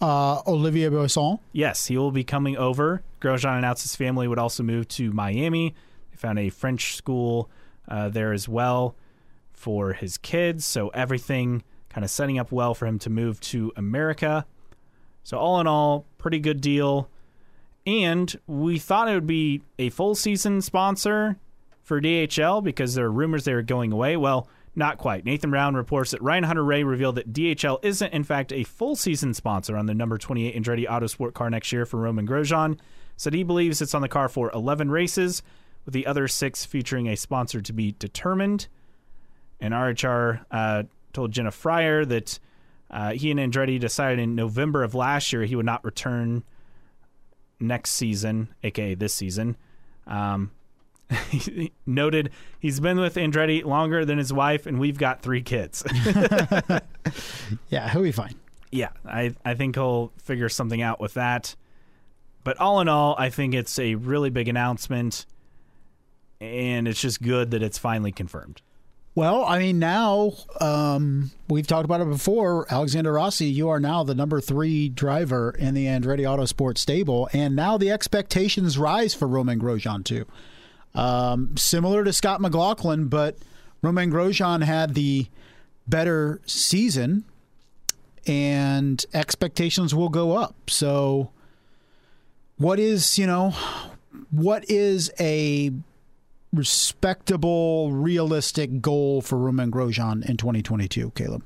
Uh, Olivier Boisson. Yes, he will be coming over. Grosjean announced his family would also move to Miami. They found a French school uh, there as well for his kids. So everything kind of setting up well for him to move to America. So all in all, pretty good deal. And we thought it would be a full season sponsor for DHL because there are rumors they were going away. Well, not quite. Nathan Brown reports that Ryan Hunter-Reay revealed that DHL isn't, in fact, a full season sponsor on the number 28 Andretti Autosport car next year for Romain Grosjean. Said he believes it's on the car for 11 races, with the other six featuring a sponsor to be determined. And RHR uh, told Jenna Fryer that uh, he and Andretti decided in November of last year he would not return next season, aka this season. Um, he *laughs* noted he's been with Andretti longer than his wife, and we've got three kids. *laughs* Yeah, he'll be fine. yeah, I, I think he'll figure something out with that. But all in all, I think it's a really big announcement, and it's just good that it's finally confirmed. Well, I mean, now um, we've talked about it before. Alexander Rossi, you are now the number three driver in the Andretti Autosport stable, and now the expectations rise for Romain Grosjean too. Um, similar to Scott McLaughlin, but Romain Grosjean had the better season, and expectations will go up. So, what is you know, what is a respectable, realistic goal for Romain Grosjean in 2022, Caleb?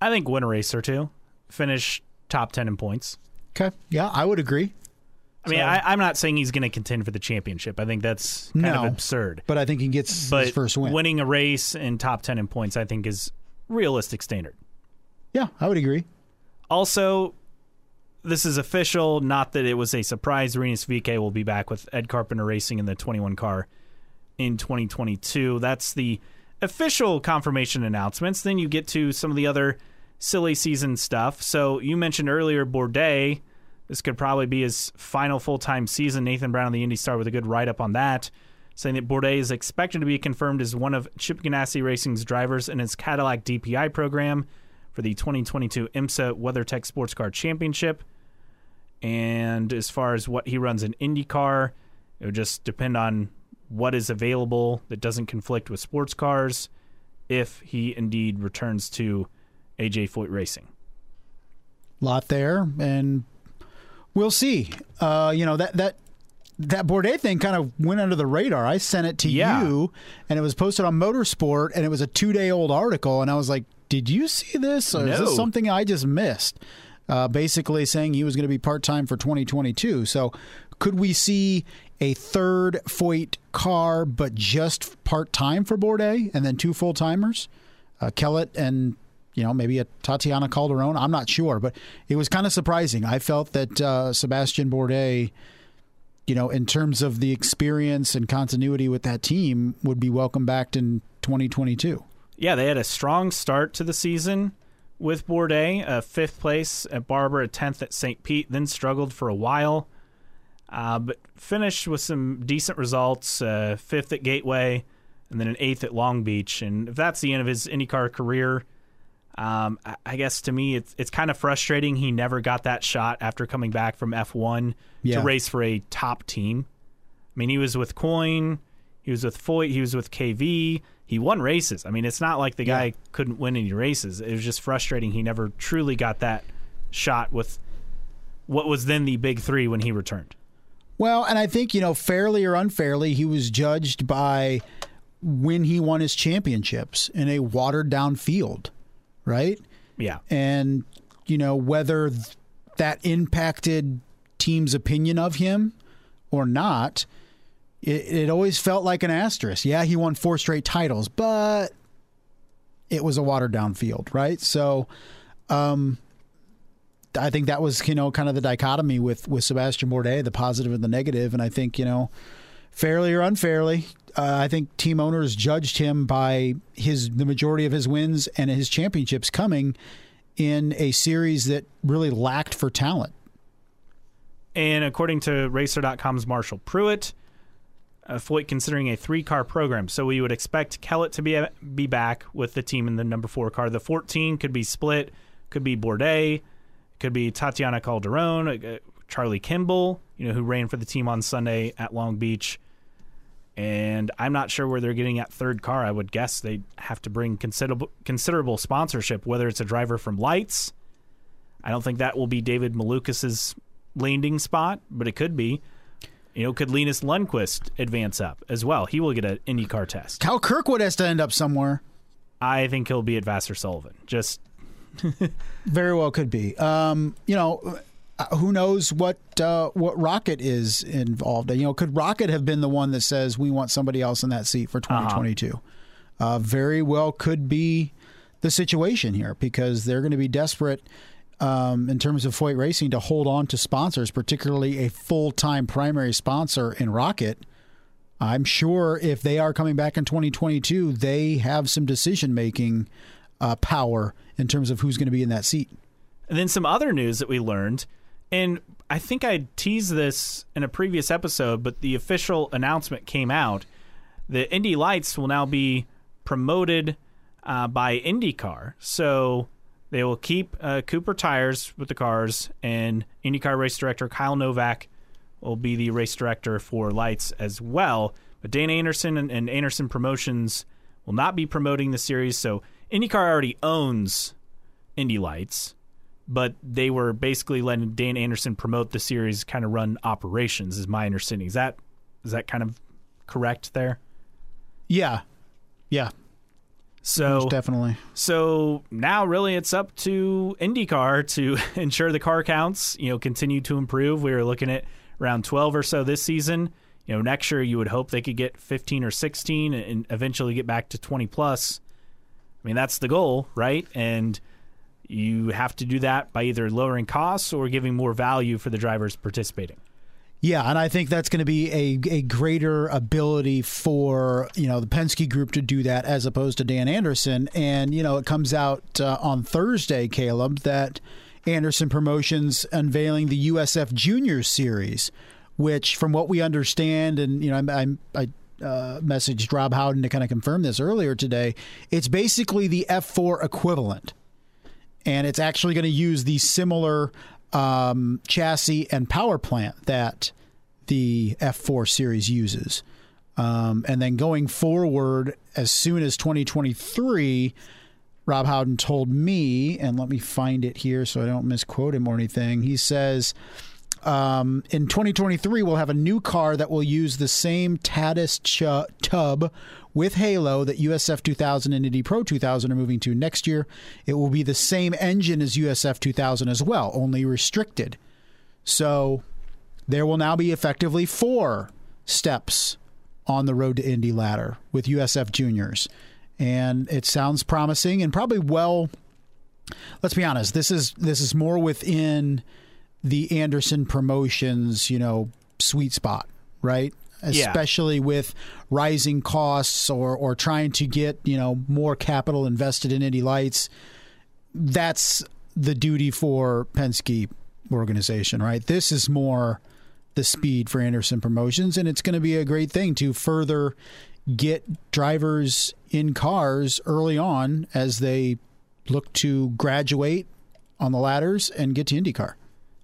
I think win a race or two, finish top 10 in points. Okay. Yeah, I would agree. I mean, So- I, I'm not saying he's going to contend for the championship. I think that's kind No. of absurd. But I think he gets But his first win. winning a race in top 10 in points, I think, is realistic standard. Yeah, I would agree. Also, this is official, not that it was a surprise. Rinus VeeKay will be back with Ed Carpenter Racing in the 21 car in 2022. That's the official confirmation announcements. Then you get to some of the other silly season stuff. So you mentioned earlier Bourdais. This could probably be his final full time season. Nathan Brown of the Indy Star with a good write up on that, saying that Bourdais is expected to be confirmed as one of Chip Ganassi Racing's drivers in its Cadillac DPI program for the 2022 IMSA WeatherTech Sports Car Championship. And as far as what he runs in IndyCar, it would just depend on what is available that doesn't conflict with sports cars if he indeed returns to AJ Foyt Racing. lot there, and we'll see. Uh, you know that that that Bourdais thing kind of went under the radar. I sent it to Yeah. you, and it was posted on Motorsport, and it was a two day old article, and I was like, "Did you see this? Or is this something I just missed?" Uh, basically saying he was going to be part time for 2022. So, could we see a third Foyt car, but just part time for Bourdais, and then two full timers, uh, Kellett and you know, maybe a Tatiana Calderon. I'm not sure, but it was kind of surprising. I felt that uh, Sebastian Bourdais, you know, in terms of the experience and continuity with that team, would be welcome back in 2022. Yeah, they had a strong start to the season with Bourdais, a fifth place at Barber, a tenth at St. Pete, then struggled for a while, uh, but finished with some decent results. Uh, fifth at Gateway, and then an eighth at Long Beach. And if that's the end of his IndyCar career, um, I- I guess to me it's it's kind of frustrating. He never got that shot after coming back from F1 Yeah. to race for a top team. I mean, he was with Coyne, he was with Foyt, he was with KV. He won races. I mean, it's not like the guy Yeah. couldn't win any races. It was just frustrating. He never truly got that shot with what was then the big three when he returned. Well, and I think, you know, fairly or unfairly, he was judged by when he won his championships in a watered down field, right? Yeah. and you know whether th- that impacted team's opinion of him or not it, it always felt like an asterisk yeah he won four straight titles but it was a watered down field right so um I think that was, you know, kind of the dichotomy with with Sebastian Bourdais, the positive and the negative. negative, and I think, you know, fairly or unfairly, uh, I think team owners judged him by his the majority of his wins and his championships coming in a series that really lacked for talent. And according to Racer.com's Marshall Pruitt, uh, Foyt considering a three car program. So we would expect Kellett to be be back with the team in the number four car. The 14 could be split, could be Bourdais, could be Tatiana Calderon, uh, Charlie Kimball, you know, who ran for the team on Sunday at Long Beach. And I'm not sure where they're getting at third car. I would guess they have to bring considerable considerable sponsorship, whether it's a driver from Lights. I don't think that will be David Malukas's landing spot, but it could be. You know, could Linus Lundqvist advance up as well? He will get an IndyCar test. Kyle Kirkwood has to end up somewhere. I think he'll be at Vasser Sullivan. Just *laughs* very well could be. Um, you know, uh, who knows what uh, what Rocket is involved? in? You know, could Rocket have been the one that says we want somebody else in that seat for 2022? Uh-huh. Uh, very well could be the situation here because they're going to be desperate um, in terms of Foyt Racing to hold on to sponsors, particularly a full time primary sponsor in Rocket. I'm sure if they are coming back in 2022, they have some decision making uh, power in terms of who's going to be in that seat. And then some other news that we learned, and I think I teased this in a previous episode, but the official announcement came out. The Indy Lights will now be promoted uh, by IndyCar. So they will keep uh, Cooper tires with the cars, and IndyCar race director Kyle Novak will be the race director for lights as well. But Dan Anderson and, and Anderson Promotions will not be promoting the series. So IndyCar already owns Indy Lights, but they were basically letting Dan Anderson promote the series, kind of run operations. Is my understanding. Is that is that kind of correct there? Yeah, yeah. So Most definitely. So now really it's up to IndyCar to *laughs* ensure the car counts, you know, continue to improve. We were looking at around 12 or so this season. You know, next year you would hope they could get 15 or 16 and eventually get back to 20 plus. I mean, that's the goal, right? And you have to do that by either lowering costs or giving more value for the drivers participating. Yeah, and I think that's going to be a, a greater ability for you know the Penske Group to do that as opposed to Dan Anderson. And you know it comes out uh, on Thursday, Caleb, that Anderson Promotions unveiling the USF Junior Series, which, from what we understand, and you know I, I, I uh, messaged Rob Howden to kind of confirm this earlier today. It's basically the F4 equivalent, and it's actually going to use the similar um, chassis and power plant that the F4 series uses. Um, and then going forward, as soon as 2023, Rob Howden told me, and let me find it here so I don't misquote him or anything. He says um, in 2023, we'll have a new car that will use the same Tatuus ch- tub with Halo that USF 2000 and Indy Pro 2000 are moving to next year. It will be the same engine as USF 2000 as well, only restricted. So there will now be effectively four steps on the road to Indy ladder with USF juniors. And it sounds promising and probably well let's be honest, this is this is more within the Anderson promotions, you know, sweet spot, right? especially yeah. with rising costs or or trying to get you know more capital invested in Indy Lights. That's the duty for Penske organization, right? This is more the speed for Anderson Promotions, and it's going to be a great thing to further get drivers in cars early on as they look to graduate on the ladders and get to IndyCar.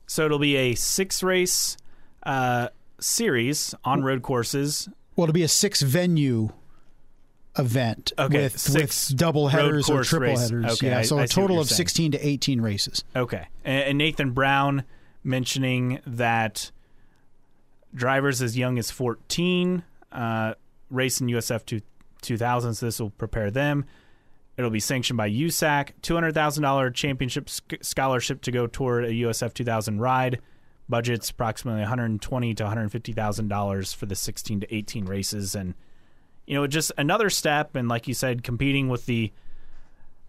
So it'll be a six race uh, series on road courses. Well, it'll be a six venue event okay, with, with double headers or triple race. headers. Okay, yeah, so I, a total of saying. 16 to 18 races. Okay. And Nathan Brown mentioning that drivers as young as 14 uh, race in USF 2000, so this will prepare them. It'll be sanctioned by USAC, $200,000 championship scholarship to go toward a USF 2000 ride. Budget's approximately 120 to 150 thousand dollars for the 16 to 18 races, and you know, just another step. And like you said, competing with the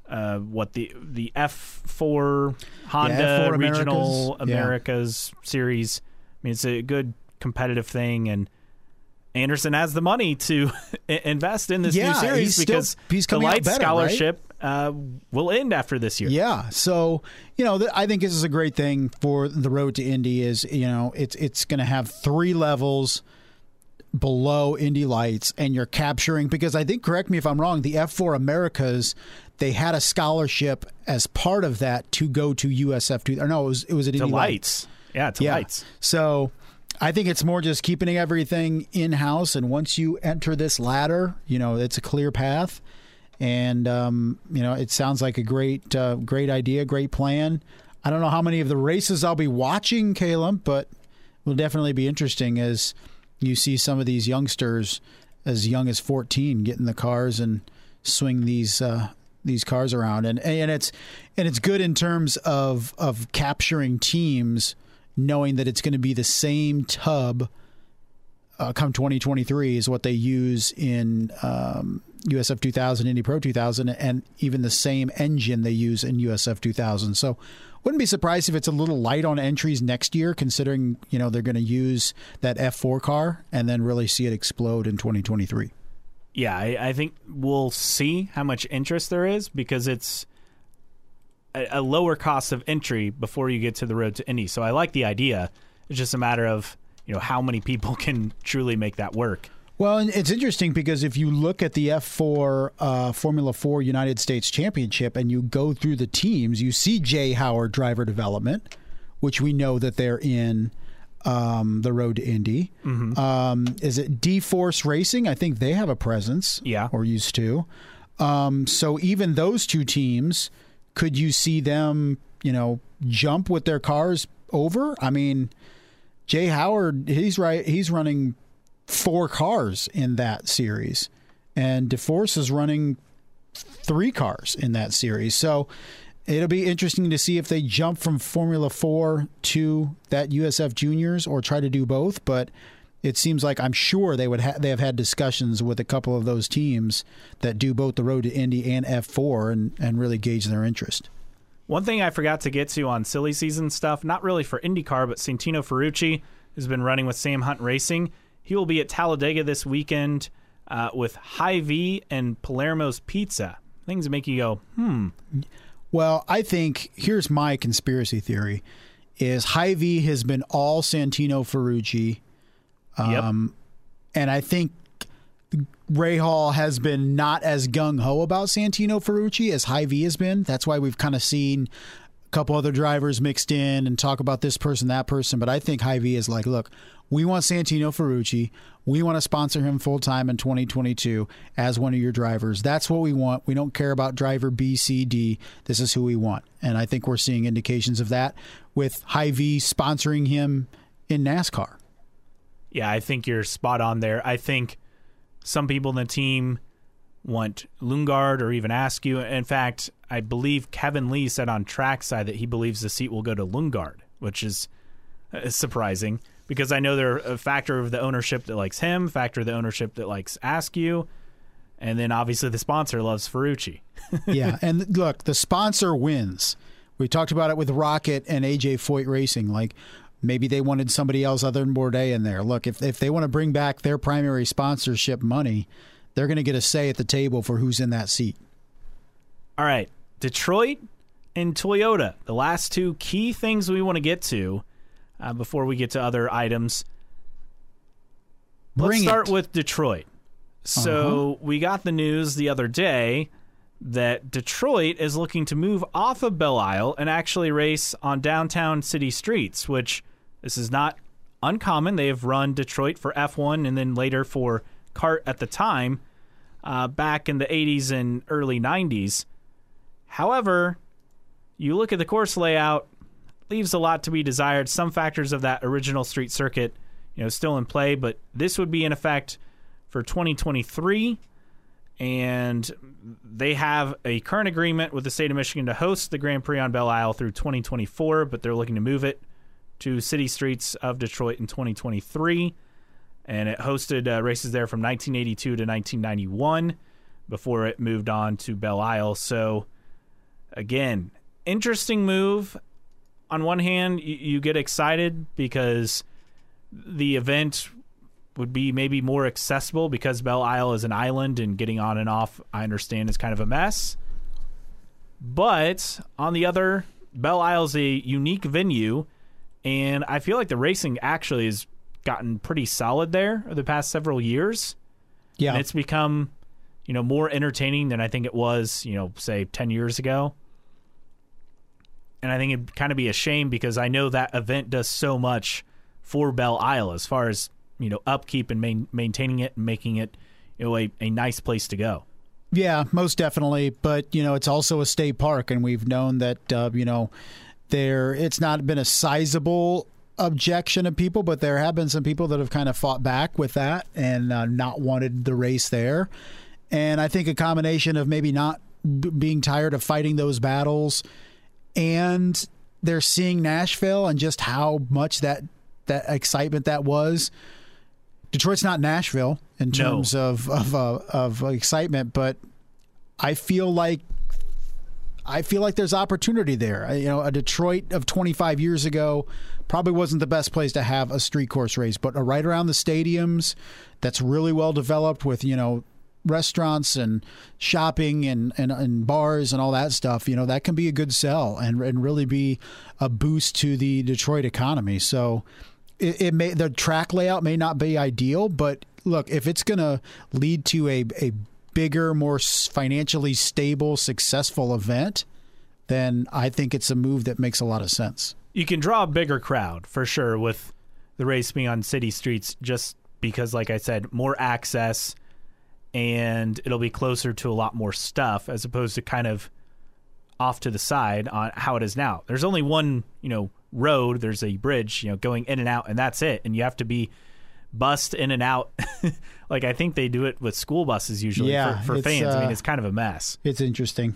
uh, what the the F4 Honda yeah, F4 Regional Americas, Americas yeah. Series. I mean, it's a good competitive thing, and Anderson has the money to *laughs* invest in this yeah, new series he's because still, he's the light better, scholarship right? uh, will end after this year. Yeah. So, you know, th- I think this is a great thing for the road to Indy is, you know, it's it's going to have three levels below Indy Lights and you're capturing because I think correct me if I'm wrong, the F4 Americas they had a scholarship as part of that to go to USF2 or no, it was it was at Indy lights. Yeah, to yeah. lights. So I think it's more just keeping everything in house, and once you enter this ladder, you know it's a clear path, and um, you know it sounds like a great, uh, great idea, great plan. I don't know how many of the races I'll be watching, Caleb, but will definitely be interesting as you see some of these youngsters as young as 14 get in the cars and swing these uh, these cars around and and it's and it's good in terms of of capturing teams knowing that it's going to be the same tub uh, come 2023 is what they use in um, USF 2000, Indy Pro 2000, and even the same engine they use in USF 2000. So, wouldn't be surprised if it's a little light on entries next year, considering you know they're going to use that F4 car and then really see it explode in 2023. Yeah, I, I think we'll see how much interest there is because it's a, lower cost of entry before you get to the road to Indy. So I like the idea. It's just a matter of you know how many people *laughs* can truly make that work. Well, and it's interesting because if you look at the F4 uh, Formula 4 United States Championship and you go through the teams, you see Jay Howard driver development, which we know that they're in um, the road to Indy. Um, is it D Force Racing? I think they have a presence. Yeah. Or used to. Um, so even those two teams, could you see them, you know, jump with their cars over? I mean, Jay Howard, he's right. He's running four cars in that series, and DeForce is running three cars in that series. So it'll be interesting to see if they jump from Formula Four to that USF Juniors or try to do both. But it seems like I'm sure they would ha- they have had discussions with a couple of those teams that do both the road to Indy and F4 and and really gauge their interest. One thing I forgot to get to on silly season stuff, not really for IndyCar, but Santino Ferrucci has been running with Sam Hunt Racing. He will be at Talladega this weekend uh, with HyVee and Palermo's Pizza. Things that make you go, hmm. Well, I think here's my conspiracy theory: is HyVee has been all Santino Ferrucci, Um, and I think Rahal has been not as gung ho about Santino Ferrucci as HyVee has been. That's why we've kind of seen a couple other drivers mixed in and talk about this person, that person. But I think HyVee is like, look, we want Santino Ferrucci. We want to sponsor him full time in 2022 as one of your drivers. That's what we want. We don't care about driver B, C, D. This is who we want. And I think we're seeing indications of that with HyVee sponsoring him in NASCAR. Yeah, I think you're spot on there. I think some people in the team want Lundgaard or even Askew. In fact, I believe Kevin Lee said on trackside that he believes the seat will go to Lundgaard, which is uh, surprising because I know they're a factor of the ownership that likes him, factor of the ownership that likes Askew, and then obviously the sponsor loves Ferrucci. *laughs* yeah, and look, the sponsor wins. We talked about it with Rocket and AJ Foyt Racing. Like maybe they wanted somebody else other than Bourdais in there. Look, if if they want to bring back their primary sponsorship money, they're going to get a say at the table for who's in that seat. All right, Detroit and Toyota, the last two key things we want to get to uh, before we get to other items. Bring Let's start it. with Detroit. So we got the news the other day that Detroit is looking to move off of Belle Isle and actually race on downtown city streets, which this is not uncommon. They have run Detroit for F1 and then later for CART at the time uh, back in the 80s and early 90s. However, you look at the course layout, leaves a lot to be desired. Some factors of that original street circuit, you know, still in play, but this would be in effect for 2023 and they have a current agreement with the state of Michigan to host the Grand Prix on Belle Isle through 2024, but they're looking to move it to city streets of Detroit in 2023. And it hosted uh, races there from 1982 to 1991 before it moved on to Belle Isle. So, again, interesting move. On one hand, you, you get excited because the event would be maybe more accessible because Belle Isle is an island and getting on and off, I understand, is kind of a mess. But on the other, Belle Isle is a unique venue, and I feel like the racing actually has gotten pretty solid there over the past several years. Yeah, And it's become, you know, more entertaining than I think it was, you know, say 10 years ago. And I think it'd kind of be a shame because I know that event does so much for Belle Isle as far as, you know, upkeep and main, maintaining it and making it, you know, a, a nice place to go. Yeah, most definitely. But you know, it's also a state park, and we've known that uh, you know there. It's not been a sizable objection of people, but there have been some people that have kind of fought back with that and uh, not wanted the race there. And I think a combination of maybe not b- being tired of fighting those battles, and they're seeing Nashville and just how much that that excitement that was. Detroit's not Nashville in No. terms of of uh, of excitement, but I feel like I feel like there's opportunity there. You know, a Detroit of 25 years ago probably wasn't the best place to have a street course race, but right around the stadiums, that's really well developed with you know restaurants and shopping and, and, and bars and all that stuff. You know, that can be a good sell and and really be a boost to the Detroit economy. So it, it may the track layout may not be ideal, but look, if it's going to lead to a a bigger, more financially stable, successful event, then I think it's a move that makes a lot of sense. You can draw a bigger crowd for sure with the race being on city streets just because, like I said, more access and it'll be closer to a lot more stuff as opposed to kind of off to the side on how it is now. There's only one, you know, road, there's a bridge, you know, going in and out and that's it. And you have to be bussed in and out. *laughs* like I think they do it with school buses usually Yeah, for, for fans. I mean, uh, it's kind of a mess. It's interesting.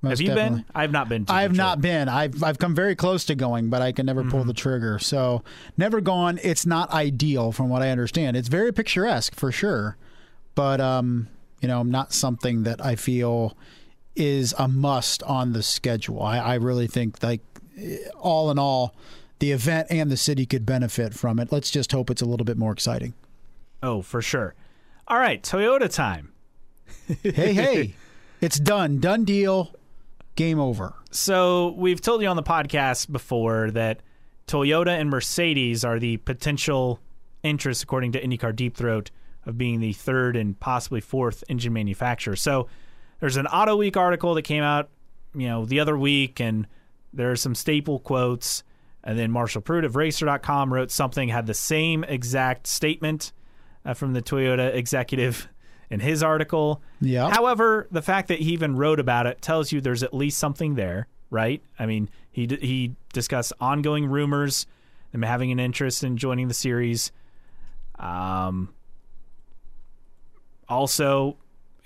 Most Have you definitely. been? I've not been to I have Detroit. not been. I've I've come very close to going, but I can never Mm-hmm. pull the trigger. So never gone. It's not ideal from what I understand. It's very picturesque for sure, but um, you know, not something that I feel is a must on the schedule. I, I really think like all in all, the event and the city could benefit from it. Let's just hope it's a little bit more exciting. Oh, for sure. All right, Toyota time. hey, hey, *laughs* it's done. Done deal. Game over. So we've told you on the podcast before that Toyota and Mercedes are the potential interests, according to IndyCar Deep Throat, of being the third and possibly fourth engine manufacturer. So there's an Auto Week article that came out, you know, the other week, and there are some staple quotes. And then Marshall Pruitt of Racer.com wrote something, had the same exact statement uh, from the Toyota executive in his article. Yeah. However, the fact that he even wrote about it tells you there's at least something there, right? I mean, he d- he discussed ongoing rumors, them having an interest in joining the series. Um, also,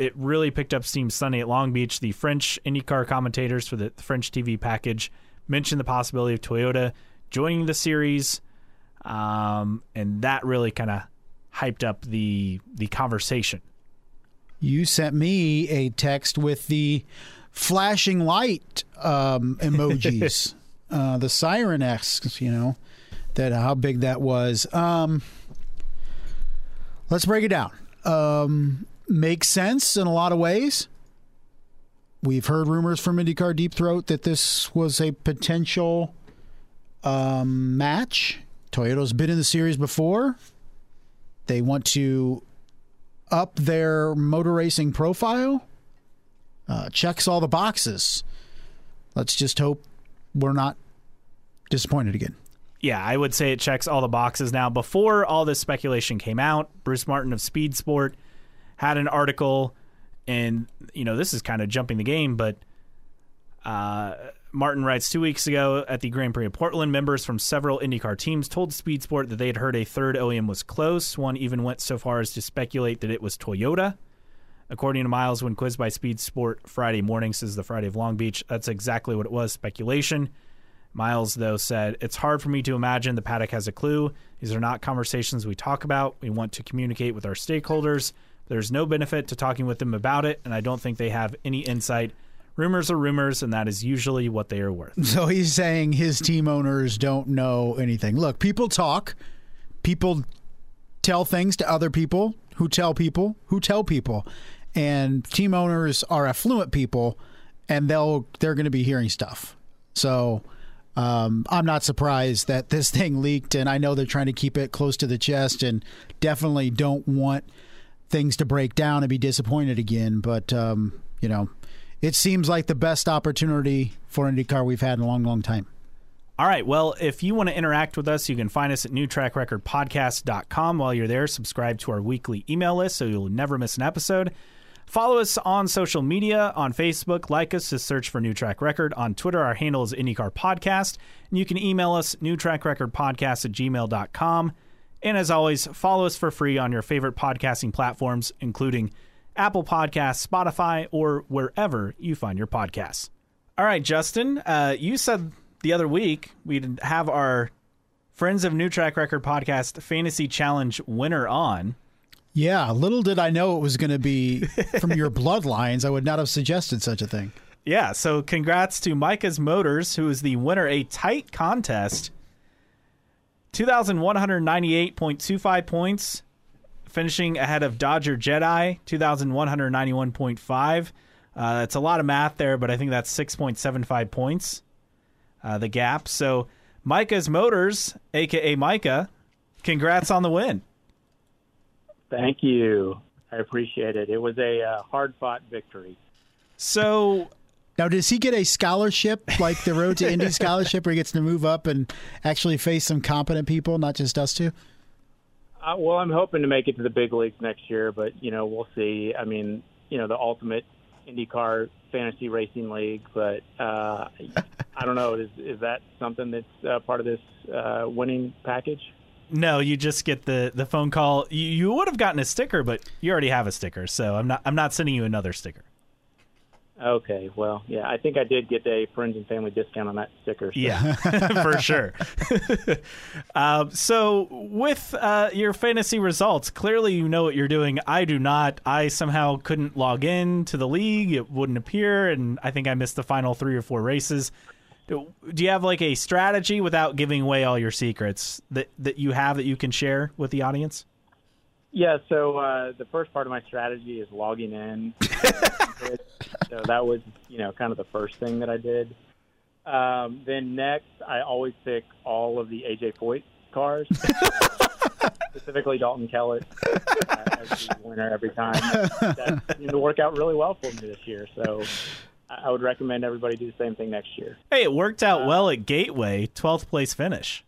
it really picked up steam Sunday at Long Beach. The French IndyCar commentators for the French TV package mentioned the possibility of Toyota joining the series, um, and that really kind of hyped up the the conversation. You sent me a text with the flashing light um, *laughs* emojis, uh, the siren esque, you know, that how big that was. Um, let's break it down. Um, makes sense in a lot of ways. We've heard rumors from IndyCar Deep Throat that this was a potential um, match. Toyota's been in the series before. They want to up their motor racing profile. Uh, checks all the boxes. Let's just hope we're not disappointed again. yeah, I would say it checks all the boxes. Now, before all this speculation came out, Bruce Martin of Speed Sport had an article, and you know this is kind of jumping the game, but uh, Martin writes two weeks ago at the Grand Prix of Portland, members from several IndyCar teams told Speed Sport that they had heard a third OEM was close. One even went so far as to speculate that it was Toyota. According to Miles, when quizzed by Speed Sport Friday morning, says the Friday of Long Beach, that's exactly what it was speculation. Miles, though, said, It's hard for me to imagine the paddock has a clue. These are not conversations we talk about. We want to communicate with our stakeholders. There's no benefit to talking with them about it, and I don't think they have any insight. Rumors are rumors, and that is usually what they are worth. So he's saying his team owners don't know anything. Look, people talk, people tell things to other people who tell people who tell people. And team owners are affluent people and they'll they're going to be hearing stuff. So um, I'm not surprised that this thing leaked, and I know they're trying to keep it close to the chest, and definitely don't want things to break down and be disappointed again. But um, you know, it seems like the best opportunity for IndyCar we've had in a long, long time. All right. Well, if you want to interact with us, you can find us at newtrackrecordpodcast.com. While you're there, subscribe to our weekly email list so you'll never miss an episode. Follow us on social media on Facebook. Like us, just search for New Track Record. On Twitter, our handle is IndyCar Podcast. And you can email us, newtrackrecordpodcast at gmail.com. And as always, follow us for free on your favorite podcasting platforms, including Apple Podcasts, Spotify, or wherever you find your podcasts. All right, Justin, uh, you said the other week we'd have our Friends of New Track Record podcast Fantasy Challenge winner on. Yeah, little did I know it was going to be from your *laughs* bloodlines. I would not have suggested such a thing. Yeah, so congrats to Micah's Motors, who is the winner. A tight contest. 2,198.25 points, finishing ahead of Dodger Jedi, 2,191.5. Uh, that's a lot of math there, but I think that's 6.75 points, uh, the gap. So Micah's Motors, aka Micah, congrats on the win. Thank you. I appreciate it. It was a uh, hard fought victory. So now, does he get a scholarship like the Road to Indy scholarship, where he gets to move up and actually face some competent people, not just us two? Uh, well, I'm hoping to make it to the big leagues next year, but you know, we'll see. I mean, you know, the ultimate IndyCar fantasy racing league, but uh, *laughs* I don't know. Is is that something that's uh, part of this uh, winning package? No, you just get the, the phone call. You, you would have gotten a sticker, but you already have a sticker, so I'm not I'm not sending you another sticker. Okay, well, yeah, I think I did get a friends and family discount on that sticker. So. Yeah, *laughs* for sure. uh, *laughs* so, with uh, your fantasy results, clearly you know what you're doing. I do not. I somehow couldn't log in to the league; it wouldn't appear, and I think I missed the final three or four races. Do you have like a strategy without giving away all your secrets that that you have that you can share with the audience? Yeah, so uh, the first part of my strategy is logging in. *laughs* so that was, you know, kind of the first thing that I did. Um, then next, I always pick all of the AJ Foyt cars, *laughs* specifically Dalton Kellett uh, as the winner every time. That seemed to work out really well for me this year. So I would recommend everybody do the same thing next year. Hey, it worked out uh, well at Gateway, 12th place finish.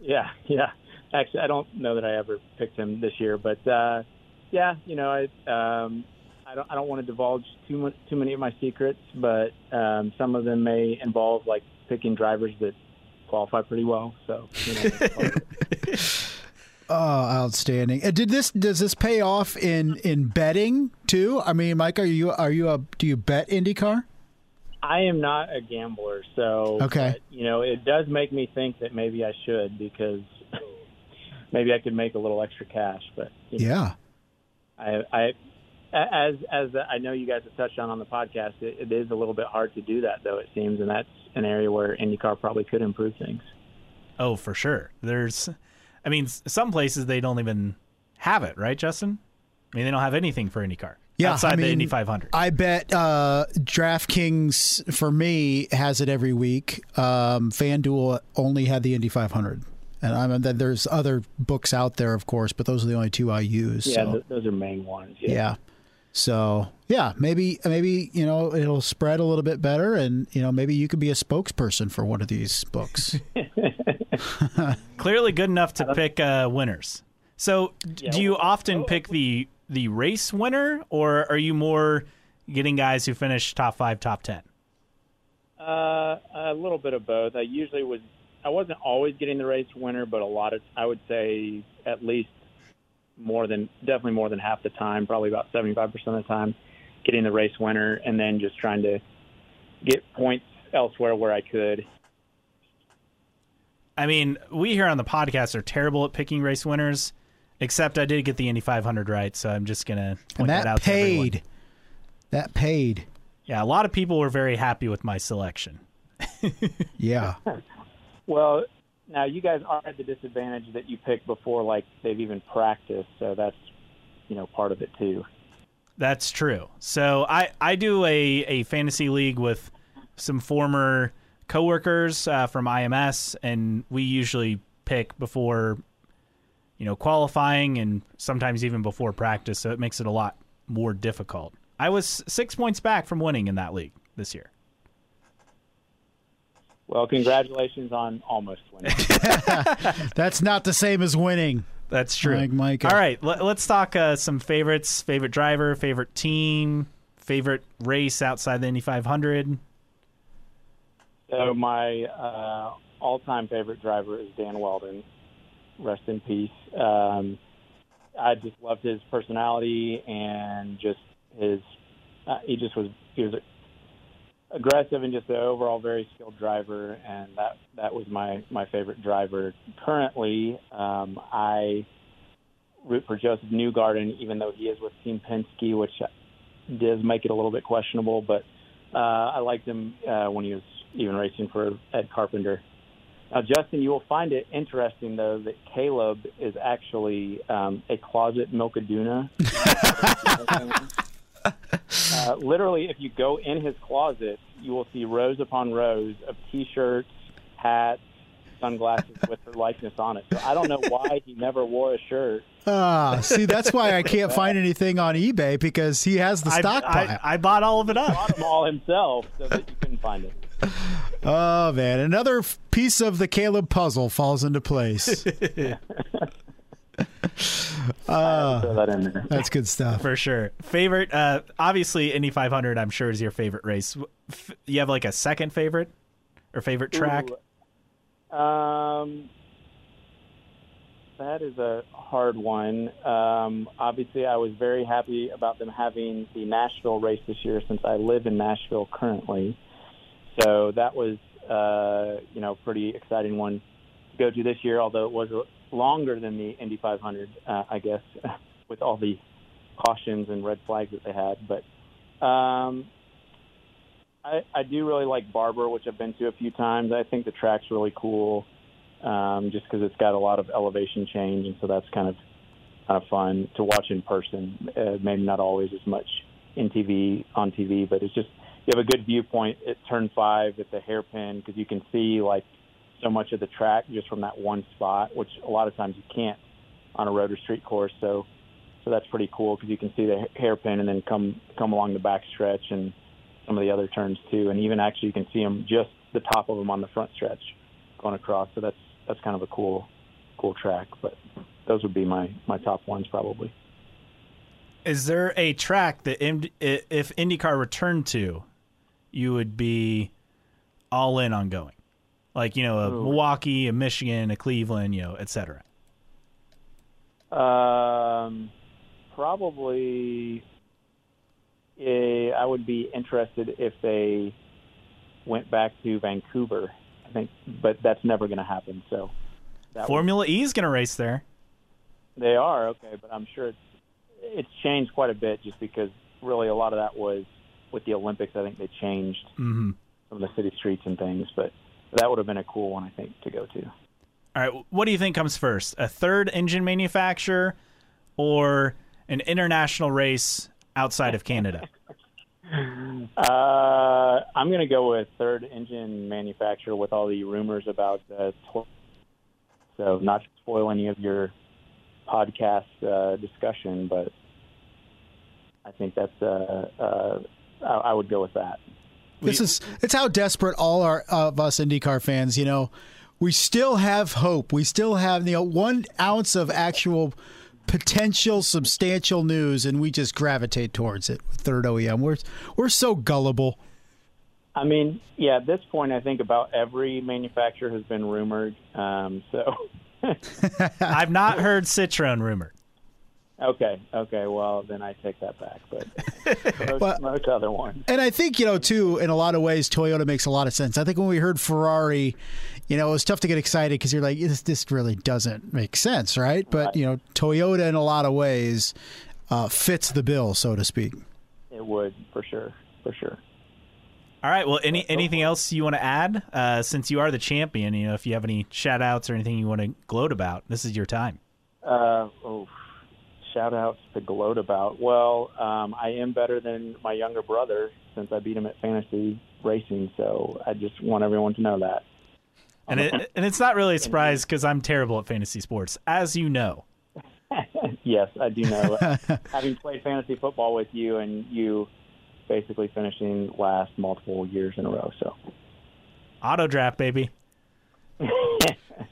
Yeah, yeah actually, I don't know that I ever picked him this year, but uh, yeah, you know, I um, I don't I don't want to divulge too much too many of my secrets, but um, some of them may involve like picking drivers that qualify pretty well. So. You know, *laughs* Oh, outstanding! Did this does this pay off in in betting too? I mean, Mike, are you are you a do you bet IndyCar? I am not a gambler, so okay. But, you know, it does make me think that maybe I should because maybe I could make a little extra cash. But you know, yeah, I, I as as I know you guys have touched on on the podcast, it, it is a little bit hard to do that though. It seems, and that's an area where IndyCar probably could improve things. Oh, for sure. There's, I mean, some places they don't even have it, right, Justin? I mean, they don't have anything for IndyCar. Yeah, outside I mean, the Indy 500. I bet uh, DraftKings for me has it every week. Um, FanDuel only had the Indy 500. And I mean, there's other books out there, of course, but those are the only two I use. Yeah, so. th- those are main ones. Yeah. yeah. So yeah, maybe maybe you know it'll spread a little bit better, and you know maybe you could be a spokesperson for one of these books. *laughs* *laughs* Clearly, good enough to pick uh, winners. So, yeah, do you often oh, pick the the race winner, or are you more getting guys who finish top five, top ten? Uh, a little bit of both. I usually would I wasn't always getting the race winner, but a lot of I would say at least more than definitely more than half the time, probably about 75% of the time, getting the race winner and then just trying to get points elsewhere where I could. I mean, we here on the podcast are terrible at picking race winners, except I did get the Indy 500 right, so I'm just going to point that, that out paid. That paid. Yeah, a lot of people were very happy with my selection. yeah. *laughs* Well, now you guys are at the disadvantage that you pick before like they've even practiced, so that's you know part of it too. That's true. So I, I do a, a fantasy league with some former coworkers uh, from IMS, and we usually pick before, you know, qualifying and sometimes even before practice. So it makes it a lot more difficult. I was six points back from winning in that league this year. Well, congratulations on almost winning. *laughs* That's not the same as winning. That's true. Mike Micah. All right, let, us talk uh, some favorites: favorite driver, favorite team, favorite race outside the Indy 500. So my uh, all-time favorite driver is Dan Wheldon. Rest in peace. Um, I just loved his personality and just his. Uh, he just was he was aggressive and just an overall very skilled driver, and that that was my my favorite driver. Currently, um, I root for Josef Newgarden, even though he is with Team Penske, which does make it a little bit questionable. But uh, I liked him uh, when he was even racing for Ed Carpenter. Now, Justin, you will find it interesting though that Caleb is actually um, a closet Milka Duno. *laughs* *laughs* uh, literally, if you go in his closet, you will see rows upon rows of T-shirts, hats, sunglasses with her likeness on it. So I don't know why he never wore a shirt. Ah, see, that's why I can't find anything on eBay because he has the stockpile. I, I, I, bought all of it up. He bought them all himself so that you couldn't find it. Oh man, another piece of the Caleb puzzle falls into place. *laughs* Uh, that that's good stuff for sure. Favorite, uh, obviously Indy 500. I'm sure is your favorite race. You have like a second favorite or favorite track? Ooh, um, that is a hard one. Um, obviously, I was very happy about them having the Nashville race this year since I live in Nashville currently. So that was, uh, you know, pretty exciting one to go to this year. Although it was longer than the Indy 500, uh, I guess, *laughs* with all the cautions and red flags that they had. But um, I, I do really like Barber, which I've been to a few times. I think the track's really cool, um, just because it's got a lot of elevation change, and so that's kind of kind of fun to watch in person. Uh, maybe not always as much in TV on TV, but it's just you have a good viewpoint at turn five at the hairpin because you can see like so much of the track just from that one spot, which a lot of times you can't on a road or street course. So, so that's pretty cool because you can see the hairpin and then come come along the back stretch and some of the other turns too, and even actually you can see them just the top of them on the front stretch going across. So that's that's kind of a cool cool track. But those would be my my top ones probably. Is there a track that if IndyCar returned to, you would be all in on going? Like you know a Ooh. Milwaukee, a Michigan, a Cleveland, you know, et cetera? Um, probably. A, I would be interested if they went back to Vancouver. I think, but that's never going to happen. So, Formula would, E is going to race there. They are okay, but I'm sure it's it's changed quite a bit just because really a lot of that was with the Olympics. I think they changed mm-hmm. some of the city streets and things, but that would have been a cool one, I think, to go to. All right, what do you think comes first? A third engine manufacturer or an international race outside of Canada? *laughs* uh, I'm going to go with third engine manufacturer with all the rumors about uh, so not to spoil any of your podcast uh, discussion, but I think that's uh, uh, I, I would go with that this is it's how desperate all our of us IndyCar fans, you know, we still have hope. We still have you know one ounce of actual potential substantial news, and we just gravitate towards it. Third OEM, we're we're so gullible. I mean, yeah, at this point, I think about every manufacturer has been rumored. Um, so *laughs* I've not heard Citroen rumored. Okay. Okay. Well, then I take that back. But *laughs* most, well, most other ones. And I think you know too, in a lot of ways, Toyota makes a lot of sense. I think when we heard Ferrari, you know, it was tough to get excited because you're like, this, this really doesn't make sense, right? But right. you know, Toyota in a lot of ways uh, fits the bill, so to speak. It would for sure. For sure. All right. Well, any anything else you want to add? Uh, since you are the champion, you know, if you have any shout outs or anything you want to gloat about, this is your time. Uh, oh, shout outs to gloat about? Well, um, I am better than my younger brother since I beat him at fantasy racing. So I just want everyone to know that. And it, *laughs* and it's not really a surprise because I'm terrible at fantasy sports, as you know. *laughs* yes, I do know. *laughs* Having played fantasy football with you and you basically finishing last multiple years in a row. So auto draft, baby.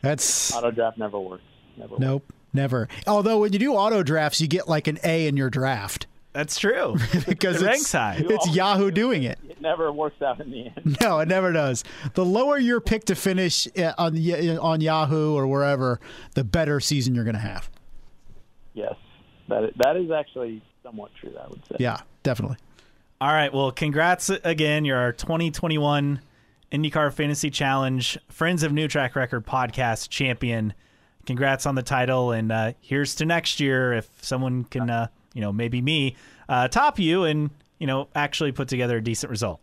That's auto draft never works. Never nope, works. Never. Although when you do auto drafts, you get like an A in your draft. That's true *laughs* because it it's, ranks high. It's Yahoo doing it. It never works out in the end. *laughs* No, it never does. The lower your pick to finish uh, on on Yahoo or wherever, the better season you're going to have. Yes, that is, that is actually somewhat true. I would say. Yeah, definitely. All right. Well, congrats again. You're our 2021 IndyCar Fantasy Challenge Friends of New Track Record podcast champion. Congrats on the title, and uh, here's to next year if someone can, uh, you know, maybe me, uh, top you and you know actually put together a decent result.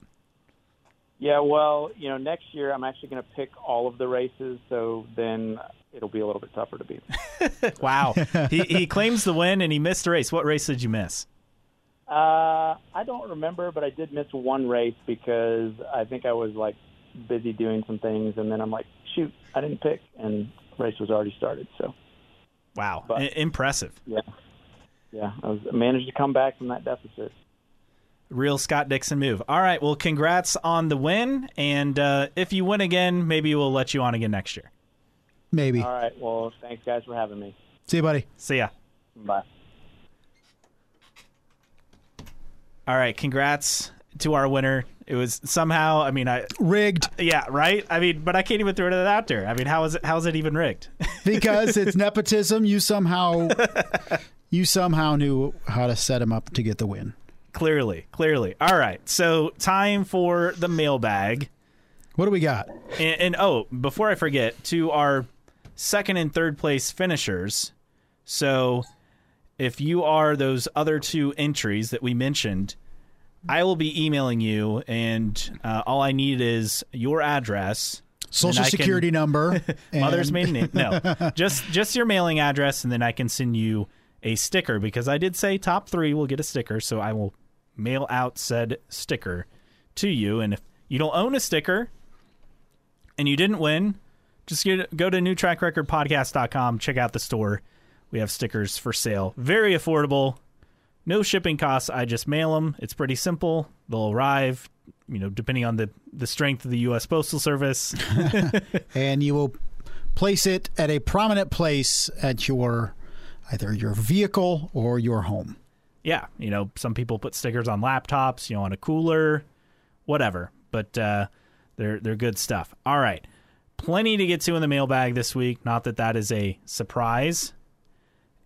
Yeah, well, you know, next year I'm actually going to pick all of the races, so then it'll be a little bit tougher to beat. *laughs* wow, he he claims the win and he missed a race. What race did you miss? Uh, I don't remember, but I did miss one race because I think I was like busy doing some things, and then I'm like, shoot, I didn't pick, and race was already started. So, wow, but, I- impressive. Yeah, yeah, I was managed to come back from that deficit. Real Scott Dixon move. All right, well, congrats on the win, and uh, if you win again, maybe we'll let you on again next year. Maybe. All right. Well, thanks guys for having me. See you, buddy. See ya. Bye. All right, congrats to our winner. It was somehow, I mean, I rigged. Yeah, right. I mean, but I can't even throw it out there. I mean, how is it? How is it even rigged? *laughs* because it's nepotism. You somehow, you somehow knew how to set him up to get the win. Clearly, clearly. All right, so time for the mailbag. What do we got? And, and oh, before I forget, to our second and third place finishers. So if you are those other two entries that we mentioned, I will be emailing you, and uh, all I need is your address, social security can, number, *laughs* mother's maiden name. No, *laughs* just just your mailing address, and then I can send you a sticker because I did say top three will get a sticker, so I will mail out said sticker to you. And if you don't own a sticker and you didn't win, just get, go to newtrackrecordpodcast.com, check out the store. We have stickers for sale. Very affordable. No shipping costs. I just mail them. It's pretty simple. They'll arrive, you know, depending on the, the strength of the U.S. Postal Service. *laughs* and you will place it at a prominent place at your either your vehicle or your home. Yeah, you know, some people put stickers on laptops, you know, on a cooler, whatever. But uh, they're they're good stuff. All right, plenty to get to in the mailbag this week. Not that that is a surprise.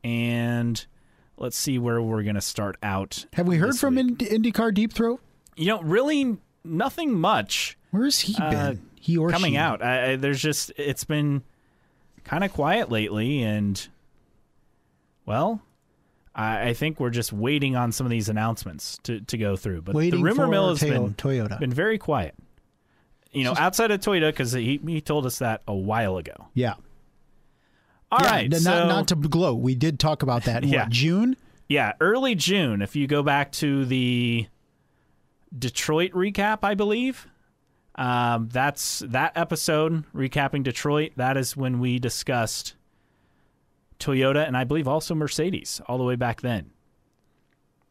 And let's see where we're going to start out. Have we heard from Ind- IndyCar Deep Throat? You know, really nothing much. Where's he been? Uh, he or coming she? out? I, I, there's just it's been kind of quiet lately, and well, I, I, think we're just waiting on some of these announcements to, to go through. But waiting the rumor mill has been Toyota. been very quiet. You know, outside of Toyota, because he he told us that a while ago. Yeah. All yeah, right, not, so, not to gloat. We did talk about that in yeah. what, June? Yeah, early June. If you go back to the Detroit recap, I believe. Um, that's that episode recapping Detroit. That is when we discussed Toyota and I believe also Mercedes all the way back then.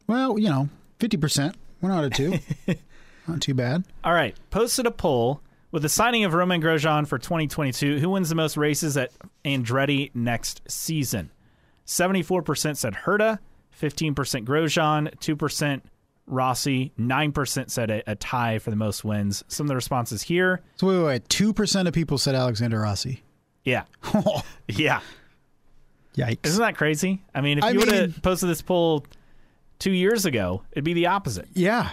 Well, you know, 50%. One out of two. *laughs* Not too bad. All right. Posted a poll with the signing of Romain Grosjean for 2022. Who wins the most races at Andretti next season? 74% said Herta, 15% Grosjean, 2% Rossi, 9% said a, a, tie for the most wins. Some of the responses here. So wait, wait, wait. 2% of people said Alexander Rossi. Yeah. *laughs* yeah. Yikes. Isn't that crazy? I mean, if you would have posted this poll two years ago, it'd be the opposite. Yeah.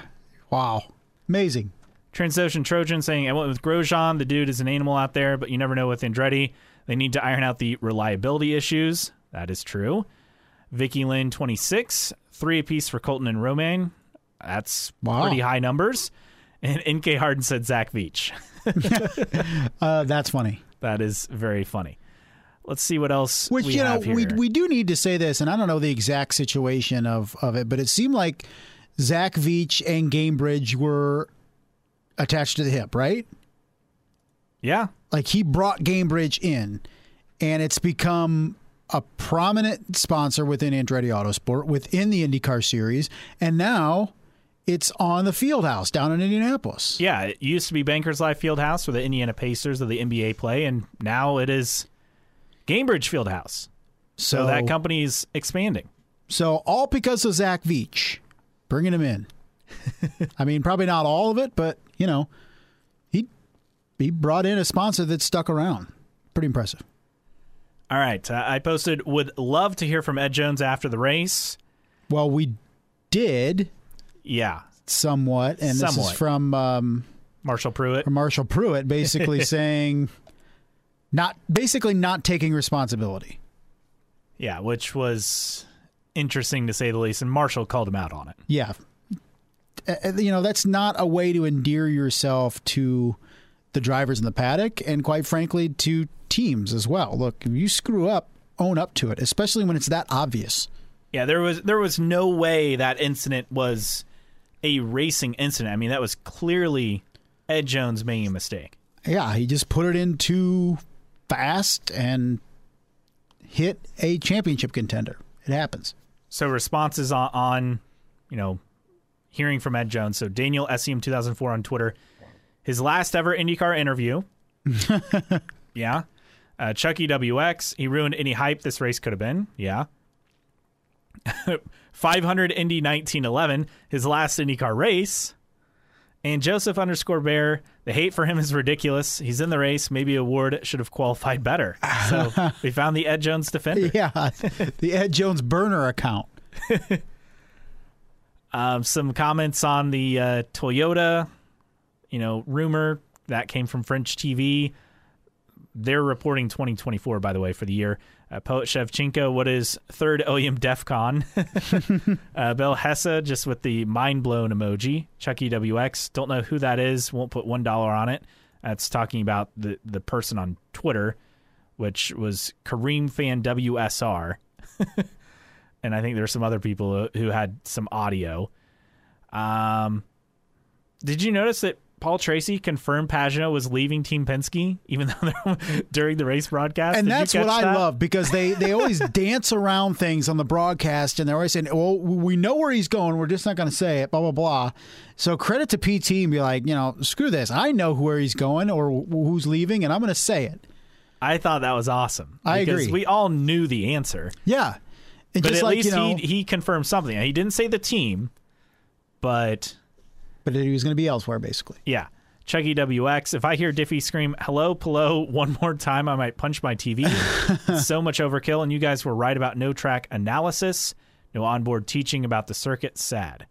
Wow. Amazing. Transocean Trojan saying, I went with Grosjean. The dude is an animal out there, but you never know with Andretti. They need to iron out the reliability issues. That is true. Vicky Lynn, 26. Three apiece for Colton and Romain. That's wow. pretty high numbers. And NK Harden said Zach Veach. *laughs* uh, that's funny. That is very funny. let's see what else Which we you know we we do need to say this, and I don't know the exact situation of of it, but it seemed like Zach Veach and Gainbridge were attached to the hip, right? yeah, Like he brought Gainbridge in, and it's become a prominent sponsor within Andretti Autosport within the IndyCar series, and now it's on the field house down in Indianapolis. yeah. It used to be Bankers Life Fieldhouse where the Indiana Pacers of the NBA play, and now it is Gainbridge Field Fieldhouse. So that company is expanding. So all because of Zach Veach, bringing him in. *laughs* I mean, probably not all of it, but you know, he he brought in a sponsor that stuck around. Pretty impressive. All right, uh, I posted. Would love to hear from Ed Jones after the race. Well, we did Yeah, somewhat, and this is from um, Marshall Pruett. from Marshall Pruett, basically *laughs* saying not basically not taking responsibility. Yeah, which was interesting to say the least, and Marshall called him out on it. Yeah, Uh, uh, you know that's not a way to endear yourself to the drivers in the paddock, and quite frankly, to teams as well. Look, if you screw up, own up to it, especially when it's that obvious. Yeah, there was there was no way that incident was a racing incident. I mean, that was clearly Ed Jones making a mistake. Yeah, he just put it in too fast and hit a championship contender. It happens. So responses on, on you know, hearing from Ed Jones. So Daniel SEM 2004 on Twitter, his last ever IndyCar interview. *laughs* yeah. Uh, Chucky WX, he ruined any hype this race could have been. Yeah. *laughs* 500 Indy 1911, his last IndyCar race. And Joseph underscore Bear, the hate for him is ridiculous. He's in the race. Maybe O'Ward should have qualified better. So *laughs* we found the Ed Jones defender. Yeah, the Ed Jones burner account. Um, some comments on the uh, Toyota, you know, rumor that came from French TV. They're reporting 2024, by the way, for the year. Uh, Poet Shevchenko, what is third OEM DEF CON? *laughs* uh, Bill Hessa, just with the mind blown emoji. Chucky WX, don't know who that is, won't put $1 on it. That's talking about the, the person on Twitter, which was Kareem Fan WSR. *laughs* and I think there's some other people who had some audio. Um, did you notice that Paul Tracy confirmed Pagenaud was leaving Team Penske, even *laughs* though they're during the race broadcast? And Did that's what I that? love because they, they always *laughs* dance around things on the broadcast and they're always saying, well, we know where he's going. We're just not going to say it, blah, blah, blah. So credit to PT and be like, you know, screw this. I know where he's going or who's leaving and I'm going to say it. I thought that was awesome. I agree. We all knew the answer, Yeah. But at like, least you know, he he confirmed something. He didn't say the team, but but he was going to be elsewhere, basically. yeah. Chucky WX. If I hear Diffey scream "Hello, Palou" *laughs* one more time, I might punch my TV. *laughs* So much overkill, and you guys were right about no track analysis, no onboard teaching about the circuit. Sad.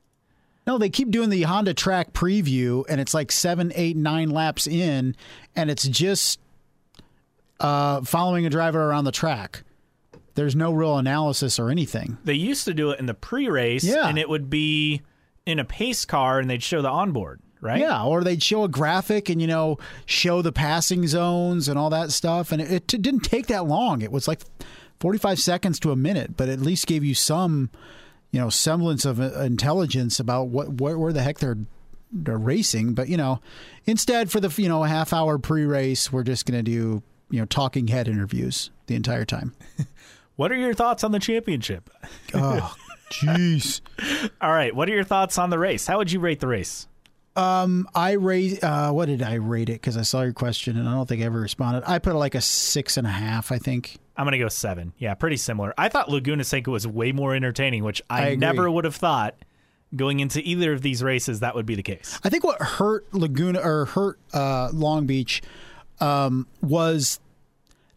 No, they keep doing the Honda track preview, and it's like seven, eight, nine laps in, and it's just uh, following a driver around the track. There's no real analysis or anything. They used to do it in the pre-race, Yeah. and it would be in a pace car, and they'd show the onboard, right? Yeah, or they'd show a graphic and you know show the passing zones and all that stuff, and it, it didn't take that long. It was like 45 seconds to a minute, but at least gave you some, you know, semblance of uh, intelligence about what where, where the heck they're they're racing. But you know, instead for the you know half hour pre-race, we're just going to do you know talking head interviews the entire time. *laughs* What are your thoughts on the championship? Oh, jeez. *laughs* All right. What are your thoughts on the race? How would you rate the race? I rate. Uh, what did I rate it? Because I saw your question and I don't think I ever responded. I put like a six and a half. I think. I'm going to go seven. Yeah, pretty similar. I thought Laguna Seca was way more entertaining, which I I, never would have thought going into either of these races that would be the case. I think what hurt Laguna or hurt uh, Long Beach um, was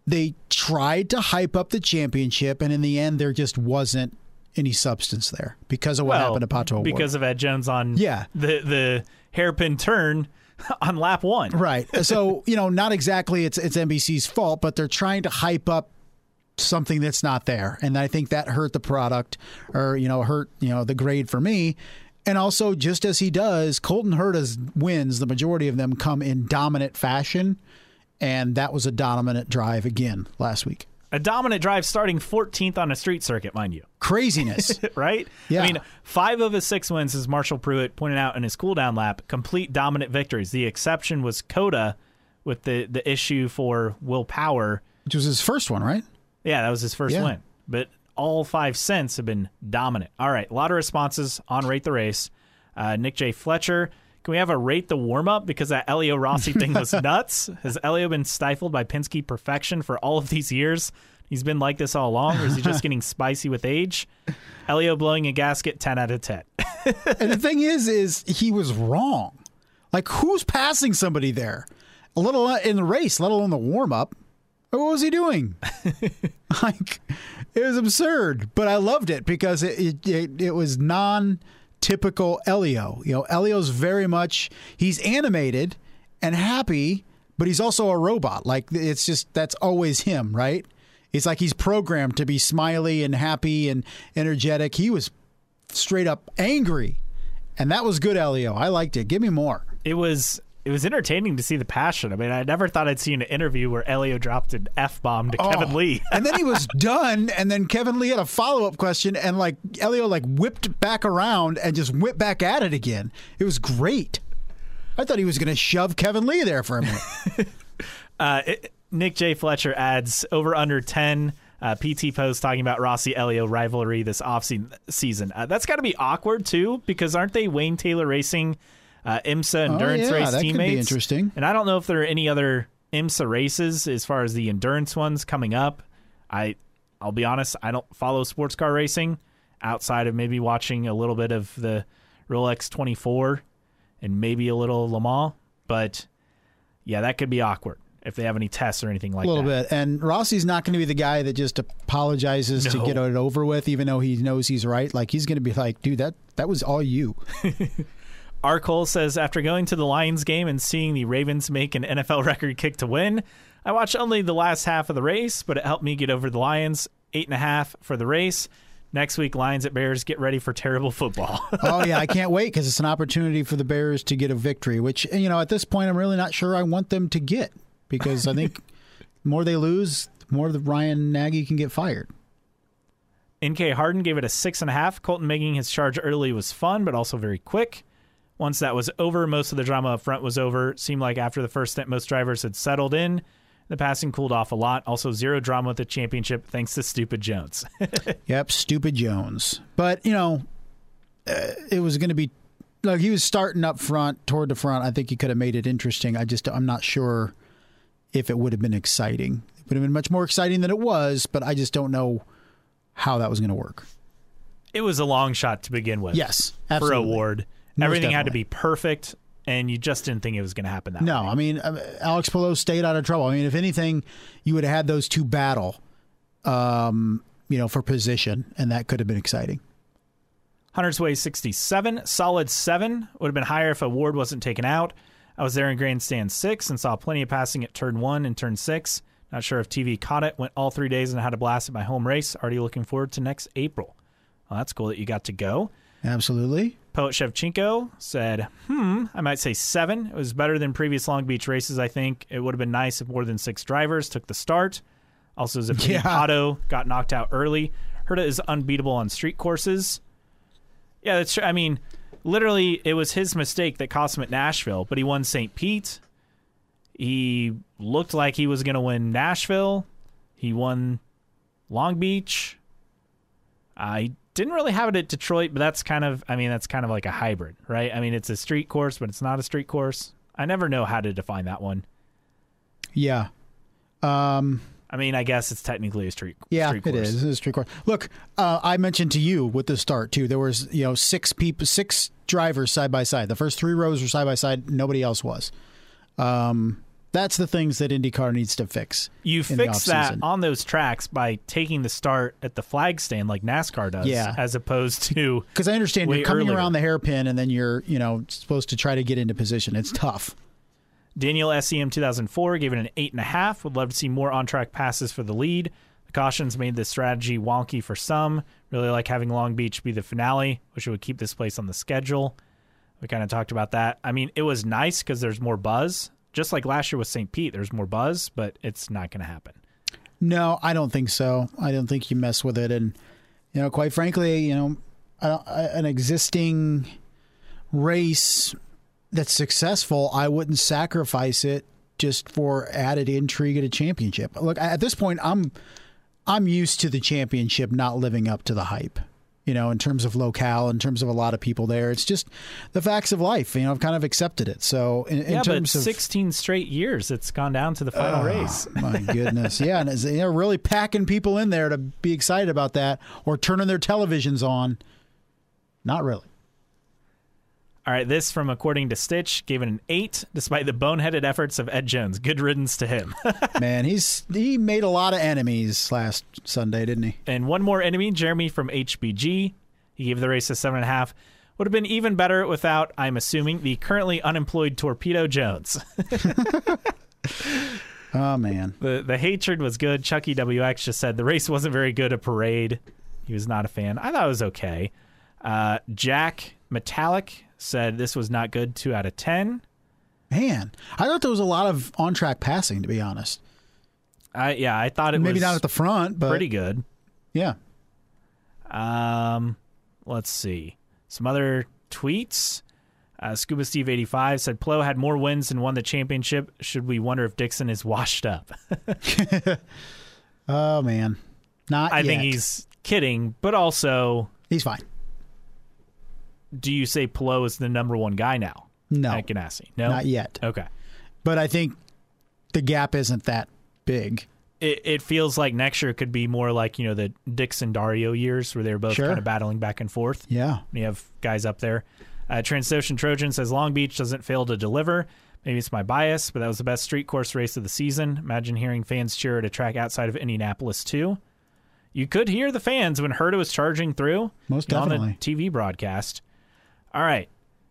they tried to hype up the championship, and in the end, there just wasn't any substance there because of what happened to Pato because of Ed Jones on Yeah. the the hairpin turn *laughs* on lap one. Right. So, you know, not exactly it's it's NBC's fault, but they're trying to hype up something that's not there. And I think that hurt the product or, you know, hurt, you know, the grade for me. And also just as he does, Colton Herta's wins, the majority of them come in dominant fashion. And that was a dominant drive again last week. A dominant drive starting 14th on a street circuit, mind you. Craziness. *laughs* right? Yeah. I mean, five of his six wins, as Marshall Pruett pointed out in his cooldown lap, complete dominant victories. The exception was COTA with the, the issue for Will Power. Which was his first one, right? Yeah, that was his first Yeah. win. But all five cents have been dominant. All right, a lot of responses on Rate the Race. Uh, Nick J. Fletcher, can we have a Rate the Warm Up? Because that Helio Rossi *laughs* thing was nuts. Has Helio been stifled by Penske perfection for all of these years? He's been like this all along, or is he just *laughs* getting spicy with age? Helio blowing a gasket, 10 out of 10. *laughs* and the thing is, is he was wrong. Like, who's passing somebody there? A little in the race, let alone the warm up. What was he doing? like, it was absurd, but I loved it because it it, it, it was non typical Helio. You know, Helio's very much he's animated and happy, but he's also a robot. Like it's just that's always him, right? It's like he's programmed to be smiley and happy and energetic. He was straight up angry. And that was good, Helio. I liked it. Give me more. It was it was entertaining to see the passion. I mean, I never thought I'd see an interview where Helio dropped an F bomb to Kevin Oh. Lee. and then he was *laughs* done, and then Kevin Lee had a follow up question, and like Helio like whipped back around and just whipped back at it again. It was great. I thought he was going to shove Kevin Lee there for a minute. *laughs* Uh, it, Nick J. Fletcher adds over under 10 uh, PT posts talking about Rossi Helio rivalry this offseason. Uh, that's got to be awkward, too, because aren't they Wayne Taylor Racing uh, IMSA endurance Oh, yeah, race that could be teammates? interesting. And I don't know if there are any other IMSA races as far as the endurance ones coming up. I, I'll be honest, I don't follow sports car racing outside of maybe watching a little bit of the Rolex 24 and maybe a little Le Mans. But yeah, that could be awkward if they have any tests or anything like that. a little that. bit. And Rossi's not going to be the guy that just apologizes to get it over with, even though he knows he's right. Like he's going to be like, dude, that that was all you. *laughs* R. Cole says after going to the Lions game and seeing the Ravens make an NFL *laughs* record kick to win, I watched only the last half of the race, but it helped me get over the Lions. Eight and a half for the race. Next week, Lions at Bears. Get ready for terrible *laughs* football. oh yeah, I can't *laughs* wait because it's an opportunity for the Bears to get a victory. Which you know, at this point, I'm really not sure I want them to get because I think the more they lose, the more the Ryan Nagy can get fired. NK Harden gave it a six and a half. Colton making his charge early was fun, but also very quick. Once that was over, most of the drama up front was over. Seemed like after the first stint, most drivers had settled in. The passing cooled off a lot. Also, zero drama with the championship thanks to stupid Jones. *laughs* Yep, stupid Jones. But you know, uh, it was going to be like he was starting up front toward the front. I think he could have made it interesting. I just I'm not sure if it would have been exciting. It would have been much more exciting than it was, but I just don't know how that was going to work. it was a long shot to begin with. Yes, for absolutely. award. Most Everything had to be perfect, and you just didn't think it was going to happen that way. No, way. I mean uh, Alex Palou stayed out of trouble. I mean, if anything, you would have had those two battle, um, you know, for position, and that could have been exciting. Hunter's Way 67, solid 7. Would have been higher if O'Ward wasn't taken out. I was there in Grandstand 6 and saw plenty of passing at turn 1 and turn 6. Not sure if TV caught it. Went all three days and had a blast at my home race. Already looking forward to next April. Well, that's cool that you got to go. Absolutely. Poet Shevchenko said, hmm, I might say seven. It was better than previous Long Beach races, I think. It would have been nice if more than six drivers took the start. Also, Zappini Yeah. Got knocked out early. Herta is unbeatable on street courses. Yeah, that's true. I mean, literally, it was his mistake that cost him at Nashville, but he won St. Pete. He looked like he was going to win Nashville. He won Long Beach. I didn't really have it at Detroit, but that's kind of, I mean, that's kind of like a hybrid, right? I mean, it's a street course, but it's not a street course. I never know how to define that one. Yeah. Um, I mean, I guess it's technically a street. Yeah, street it course. is. It is street course. Look, uh, I mentioned to you with the start too. There was you know six people, six drivers side by side. The first three rows were side by side. Nobody else was. Um, that's the things that IndyCar needs to fix. You fix that on those tracks by taking the start at the flag stand like NASCAR does, Yeah. as opposed to *laughs* Because I understand you're coming earlier. around the hairpin and then you're you know supposed to try to get into position. It's tough. Daniel SEM 2004 gave it an eight and a half. Would love to see more on track passes for the lead. The cautions made this strategy wonky for some. Really like having Long Beach be the finale, which would keep this place on the schedule. We kind of talked about that. I mean, it was nice because there's more buzz. Just like last year with St. Pete, there's more buzz, but it's not going to happen. No, I don't think so. I don't think you mess with it, and you know, quite frankly, you know, an existing race that's successful, I wouldn't sacrifice it just for added intrigue at a championship. Look, at this point, I'm I'm used to the championship not living up to the hype. You know, in terms of locale, in terms of a lot of people there, it's just the facts of life. You know, I've kind of accepted it. So, in, in yeah, terms of 16 straight years, it's gone down to the final ah, race. *laughs* my goodness, yeah, and it's, they're really packing people in there to be excited about that or turning their televisions on. Not really. All right, this from according to Stitch gave it an eight, despite the boneheaded efforts of Ed Jones. Good riddance to him. *laughs* Man, he's he made a lot of enemies last Sunday, didn't he? and one more enemy, Jeremy from HBG. He gave the race a seven and a half. Would have been even better without, I'm assuming, the currently unemployed Torpedo Jones. *laughs* *laughs* Oh man, the the hatred was good. Chucky WX just said the race wasn't very good. A parade. He was not a fan. I thought it was okay. Uh, Jack Metallic said this was not good. Two out of ten. man, I thought there was a lot of on track passing. To be honest, I yeah, I thought it maybe was not at the front, but pretty good. yeah. Um, let's see some other tweets. Uh, Scuba Steve eighty five said Palou had more wins and won the championship. Should we wonder if Dixon is washed up? *laughs* *laughs* Oh man, not. I think he's kidding, but also, he's fine. Do you say Palou is the number one guy now No, at Ganassi? No, not yet. Okay. But I think the gap isn't that big. It, it feels like next year could be more like you know the Dixon Dario years where they were both Sure. kind of battling back and forth. Yeah. You have guys up there. Uh, Transocean Trojan says Long Beach doesn't fail to deliver. Maybe it's my bias, but that was the best street course race of the season. Imagine hearing fans cheer at a track outside of Indianapolis too. You could hear the fans when Herta was charging through. Most know, on definitely. the TV broadcast. All right.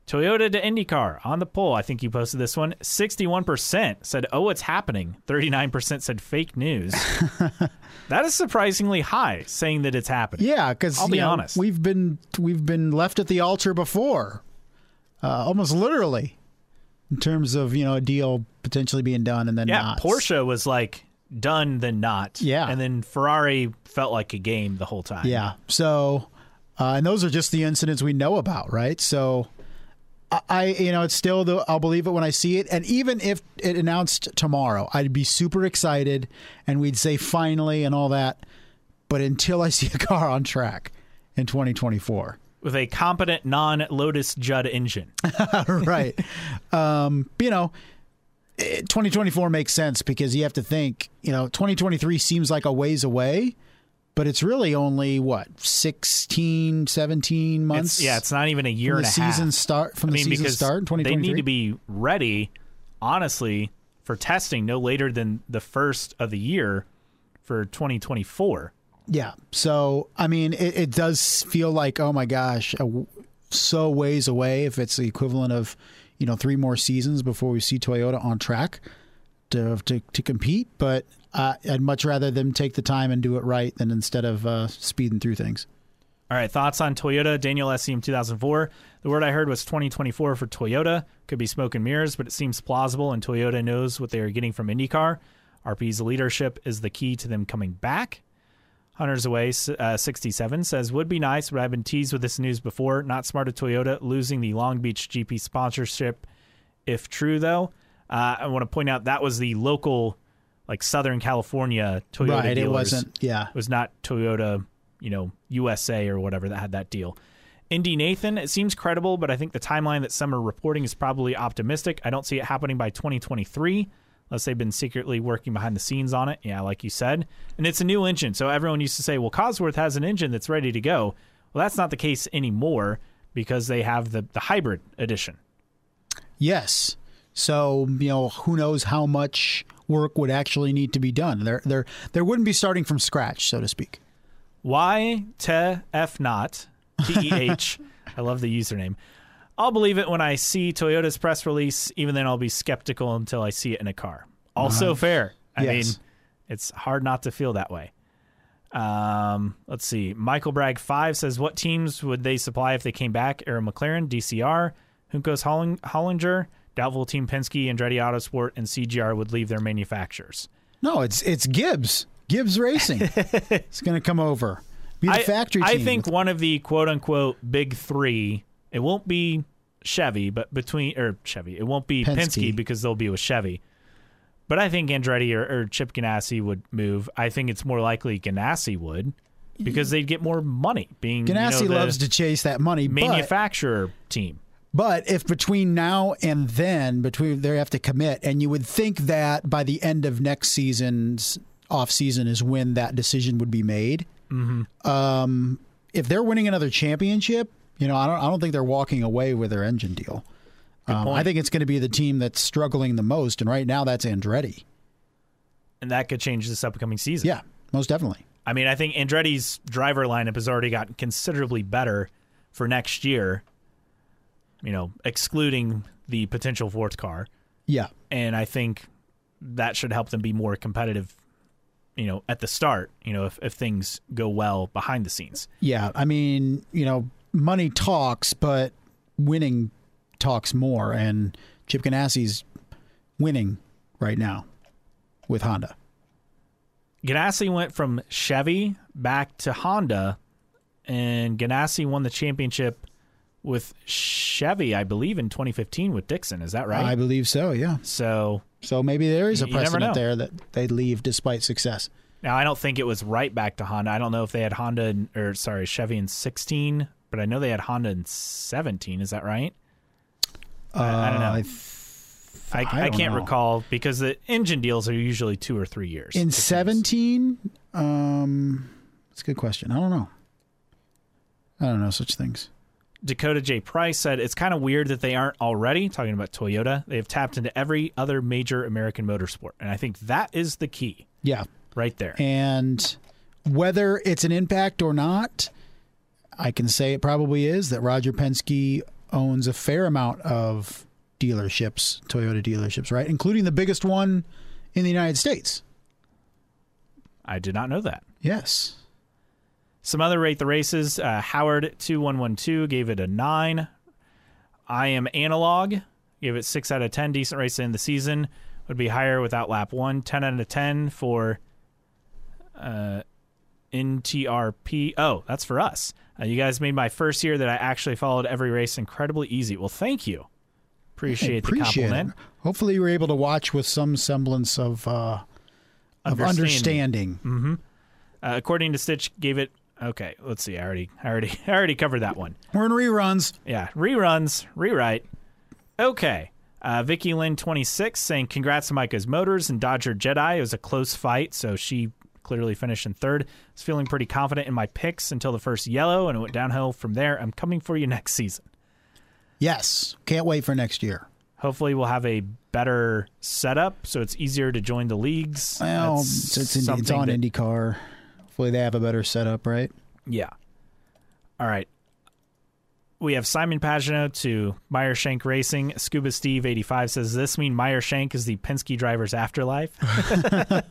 Toyota to IndyCar on the poll. I think you posted this one. 61% said, oh, it's happening. 39% said fake news. *laughs* that is surprisingly high, saying that it's happening. Yeah, because I'll be honest. we've been we've been left at the altar before, uh, almost literally, in terms of you know a deal potentially being done and then Yeah, not. Porsche was like done then not. Yeah. And then Ferrari felt like a game the whole time. Yeah. So, uh, and those are just the incidents we know about, right? So, I, you know, it's still the I'll believe it when I see it, and even if it announced tomorrow, I'd be super excited, and we'd say finally and all that. But until I *laughs* see a car on track in 2024, With a competent non Lotus Judd engine. *laughs* right? Um, you know. eh, 2024 makes sense because you have to think, you know, 2023 seems like a ways away, but it's really only what 16, 17 months. It's, yeah, it's not even a year from and the a half. season start from I the mean, season start in they need to be ready, honestly, for testing no later than the first of the year for 2024. yeah. So I mean, it, it does feel like oh my gosh, so ways away. If it's the equivalent of you know three more seasons before we see Toyota on track to to, to compete, but. Uh, I'd much rather them take the time and do it right than instead of uh, speeding through things. All right, thoughts on Toyota Daniel SCM 2004. The word I heard was 2024 for Toyota. Could be smoke and mirrors, but it seems plausible, and Toyota knows what they are getting from IndyCar. RP's leadership is the key to them coming back. Hunters Away uh, 67 says, Would be nice, but I've been teased with this news before. Not smart of Toyota losing the Long Beach GP sponsorship. If true, though, uh, I want to point out that was the local, like Southern California Toyota right? It wasn't. Yeah. It was not Toyota, you know, USA or whatever that had that deal. Indy Nathan, it seems credible, but I think the timeline that some are reporting is probably optimistic. I don't see it happening by 2023, unless they've been secretly working behind the scenes on it. Yeah, like you said. And it's a new engine. So everyone used to say, well, Cosworth has an engine that's ready to go. Well, that's not the case anymore because they have the, the hybrid edition. Yes. So you know, who knows how much work would actually need to be done? There, there, there wouldn't be starting from scratch, so to speak. Why te f not T E H. *laughs* I love the username. I'll believe it when I see Toyota's press release. Even then, I'll be skeptical until I see it in a car. Also fair. I Yes. mean, it's hard not to feel that way. Um, let's see. Michael Bragg five says, "What teams would they supply if they came back? Arrow McLaren, DCR, Juncos Holling- Hollinger, doubtful team Penske, Andretti Autosport, and CGR would leave their manufacturers." No, it's it's Gibbs. Gibbs Racing is going to come over. Be the I, factory I team. think one of the quote unquote big three. It won't be Chevy, but between or Chevy, it won't be Penske. Penske, because they'll be with Chevy. But I think Andretti or, or Chip Ganassi would move. I think it's more likely Ganassi would because they'd get more money being you know, Ganassi loves to chase that money, manufacturer team. But if between now and then, between they have to commit, and you would think that by the end of next season's off season is when that decision would be made. Mm-hmm. Um, if they're winning another championship, you know, I don't, I don't think they're walking away with their engine deal. Um, I think it's going to be the team that's struggling the most, and right now that's Andretti. And that could change this upcoming season. Yeah, most definitely. I mean, I think Andretti's driver lineup has already gotten considerably better for next year. You know, excluding the potential fourth car, Yeah, and I think that should help them be more competitive. You know, at the start, you know, if if things go well behind the scenes. yeah. I mean, you know, money talks, but winning talks more, and Chip Ganassi's winning right now with Honda. Ganassi went from Chevy back to Honda, and Ganassi won the championship with Chevy, I believe, in 2015 with Dixon. Is that right? I believe so. Yeah. so So maybe there is a precedent there that they leave despite success. Now I don't think it was right back to Honda. I don't know if they had Honda in, or sorry Chevy in 16, but I know they had Honda in 17. Is that right? I, I don't know. Uh, I, th- I, I can't know. recall because the engine deals are usually two or three years. in 17, um, that's a good question. I don't know. I don't know such things. Dakota J. Price said it's kind of weird that they aren't already talking about Toyota. They have tapped into every other major American motorsport, and I think that is the key Yeah. right there. And whether it's an impact or not, I can say it probably is that Roger Penske owns a fair amount of dealerships, Toyota dealerships, right? Including the biggest one in the United States. I did not know that. Yes. Some other rate the races. Uh, Howard two one one two gave it a nine. I am analog gave it six out of ten. Decent race in the season would be higher without lap one. Ten out of ten for uh, NTRP. Oh, that's for us. Uh, you guys made my first year that I actually followed every race incredibly easy. Well, thank you. Appreciate, Appreciate the compliment. it. Hopefully, you were able to watch with some semblance of uh, of Understanding. understanding. Uh, according to Stitch, gave it. Okay, let's see. I already, I already, *laughs* I already covered that one. We're in reruns. Yeah, reruns, rewrite. Okay. Uh, Vicky Lynn 26 saying, Congrats to Micah's Motors and Dodger Jedi. It was a close fight, so she clearly finished in third. I was feeling pretty confident in my picks until the first yellow, and it went downhill from there. I'm coming for you next season. Yes. Can't wait for next year. Hopefully, we'll have a better setup so it's easier to join the leagues. Well, it's, it's, in, it's on that- IndyCar. They have a better setup, right? Yeah. All right. We have Simon Pagenaud to Meyer Shank Racing. Scuba Steve 85 says, Does this mean Meyer Shank is the Penske driver's afterlife? *laughs*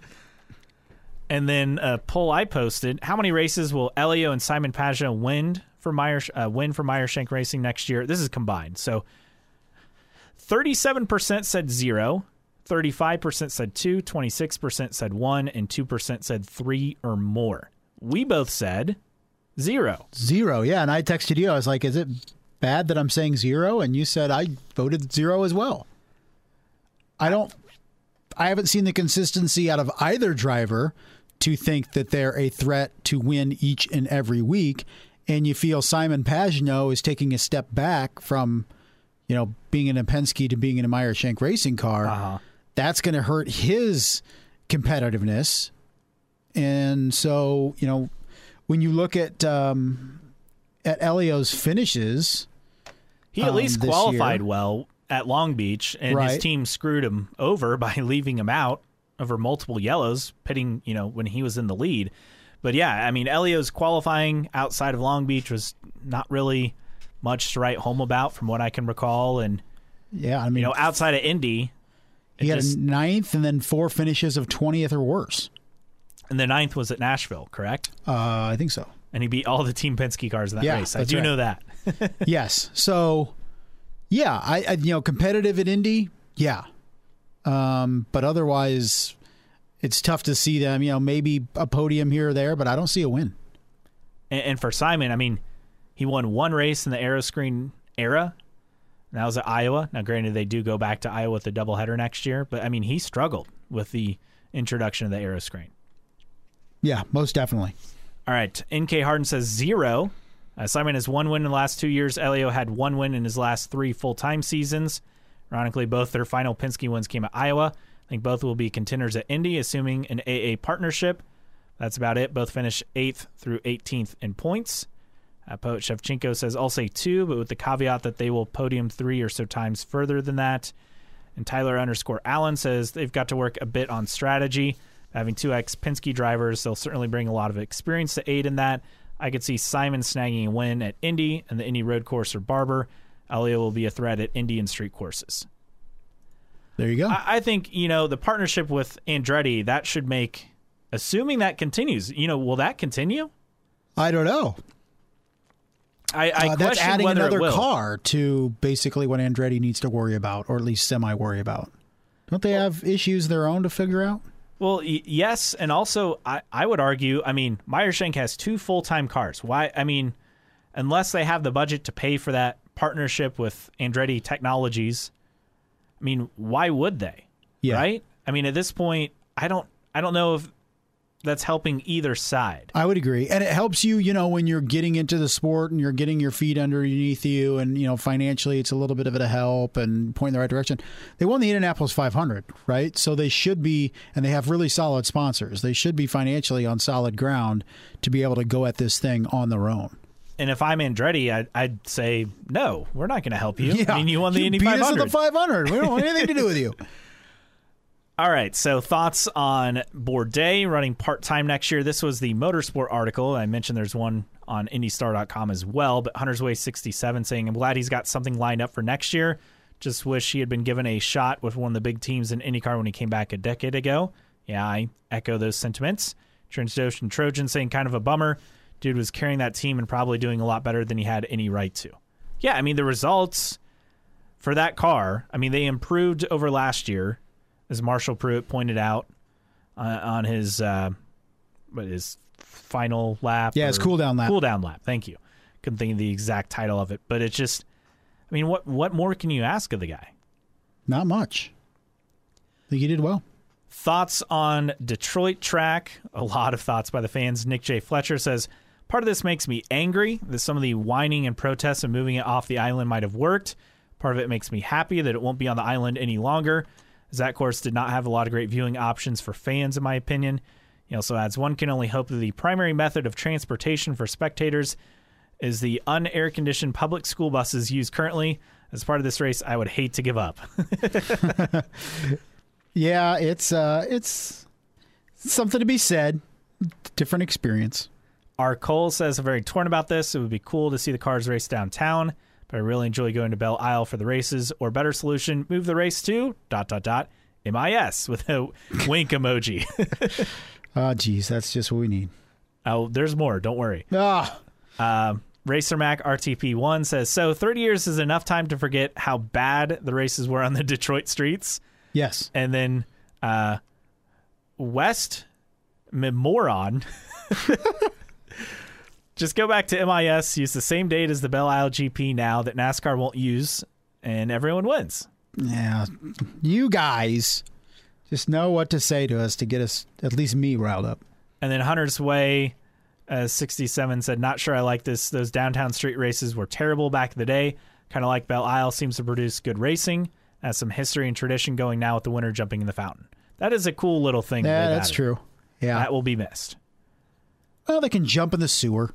and then a poll I posted How many races will Helio and Simon Pagenaud win for Meyer, uh, win for Meyer Shank Racing next year? This is combined. So 37% said zero. 35% said two, 26% said one, and 2% said three or more. We both said zero. Zero. Yeah. And I texted you. I was like, is it bad that I'm saying zero? And you said I voted zero as well. I don't, I haven't seen the consistency out of either driver to think that they're a threat to win each and every week. And you feel Simon Pagenaud is taking a step back from, you know, being in a Penske to being in a Meyer Shank racing car. Uh-huh. That's going to hurt his competitiveness. And so, you know, when you look at um, at Helio's finishes, He at um, least qualified year. well at Long Beach, and his team screwed him over by *laughs* leaving him out over multiple yellows, pitting, you know, when he was in the lead. But yeah, I mean, Helio's qualifying outside of Long Beach was not really much to write home about from what I can recall. And, yeah, I mean, you know, outside of Indy, it he had just- a ninth and then four finishes of twentieth or worse. and the ninth was at Nashville, correct? Uh, I think so. And he beat all the Team Penske cars in that Yeah, race. I do right. know that. *laughs* *laughs* yes. So, yeah, I, I you know competitive at Indy, yeah, um, but otherwise, it's tough to see them. You know, maybe a podium here or there, but I don't see a win. And, and for Simon, I mean, he won one race in the Aeroscreen era. That was at Iowa. Now, granted, they do go back to Iowa with a doubleheader next year, but I mean, he struggled with the introduction of the Aeroscreen. Yeah, most definitely. All right. NK Harden says zero. Uh, Simon has one win in the last two years. Helio had one win in his last three full time seasons. Ironically, both their final Penske wins came at Iowa. I think both will be contenders at Indy, assuming an AA partnership. That's about it. Both finished 8th through 18th in points. Uh, Poet Shevchenko says, I'll say two, but with the caveat that they will podium three or so times further than that. And Tyler underscore Allen says they've got to work a bit on strategy. Having two ex Penske drivers, they'll certainly bring a lot of experience to aid in that. I could see Simon snagging a win at Indy and the Indy road course or Barber. Helio will be a threat at Indy and street courses. There you go. I, I think, you know, the partnership with Andretti, that should make, assuming that continues, you know, will that continue? I don't know. I, I Uh, that's adding whether another car to basically what Andretti needs to worry about, or at least semi worry about. Don't they have issues of their own to figure out? Well, y- yes, and also I, I would argue. I mean, Meyershank has two full time cars. Why? I mean, unless they have the budget to pay for that partnership with Andretti Technologies, I mean, why would they? Yeah. Right? I mean, at this point, I don't. I don't know if that's helping either side. I would agree. And it helps you, you know, when you're getting into the sport and you're getting your feet underneath you and, you know, financially it's a little bit of a help and point in the right direction. They won the Indianapolis 500, right? So they should be, and they have really solid sponsors. They should be financially on solid ground to be able to go at this thing on their own. And if I'm Andretti, I'd, I'd say no. We're not going to help you. I mean, you won the Indy beat us 500. at the 500. We don't want anything to do with you. *laughs* All right, so thoughts on Bourdais running part time next year. This was the motorsport article. I mentioned there's one on IndyStar.com as well, but Hunter's Way 67 saying, I'm glad he's got something lined up for next year. Just wish he had been given a shot with one of the big teams in IndyCar when he came back a decade ago. Yeah, I echo those sentiments. Transocean Trojan saying, kind of a bummer. Dude was carrying that team and probably doing a lot better than he had any right to. Yeah, I mean, the results for that car, I mean, they improved over last year as Marshall Pruett pointed out uh, on his uh, what his final lap. Yeah, his cool down lap. Cool down lap. Thank you. Couldn't think of the exact title of it, but it's just. I mean, what what more can you ask of the guy? Not much. I think he did well. Thoughts on Detroit track? A lot of thoughts by the fans. Nick J. Fletcher says part of this makes me angry that some of the whining and protests and moving it off the island might have worked. Part of it makes me happy that it won't be on the island any longer. That course did not have a lot of great viewing options for fans, in my opinion. He also adds one can only hope that the primary method of transportation for spectators is the unair conditioned public school buses used currently. As part of this race, I would hate to give up. *laughs* Yeah, it's uh it's something to be said. Different experience. R. Cole says, I'm very torn about this. It would be cool to see the cars race downtown, but I really enjoy going to Belle Isle for the races. Or better solution, move the race to dot dot dot MIS *laughs* with a wink emoji. Oh, *laughs* geez, that's just what we need. oh, there's more. Don't worry. Ah, Um, Racer Mac RTP1 says, So 30 years is enough time to forget how bad the races were on the *laughs* Detroit streets. yes. And then uh, West Moron. Just go back to MIS, use the same date as the Belle Isle GP now that NASCAR won't use, and everyone wins. Yeah, you guys just know what to say to us to get us, at least me, riled up. And then Hunter's Way uh, 67 said, Not sure I like this. Those downtown street races were terrible back in the day. Kind of like Belle Isle seems to produce good racing. Has some history and tradition going now with the winner jumping in the fountain. That is a cool little thing. Yeah, that's true. Yeah. That will be missed. well, they can jump in the sewer.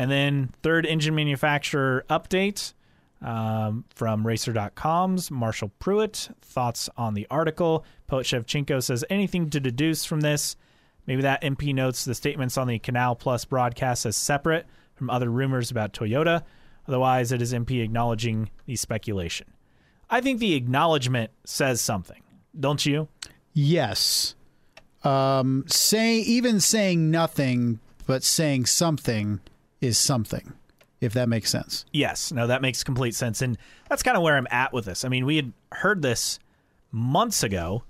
And then third engine manufacturer update um, from Racer.com's Marshall Pruett. Thoughts on the article. Poet Shevchenko says anything to deduce from this. Maybe that MP notes the statements on the Canal Plus broadcast as separate from other rumors about Toyota. Otherwise, it is MP acknowledging the speculation. I think the acknowledgement says something, don't you? Yes. Um, say even saying nothing but saying something is something, if that makes sense. Yes, no, that makes complete sense. And that's kind of where I'm at with this. I mean, we had heard this months ago,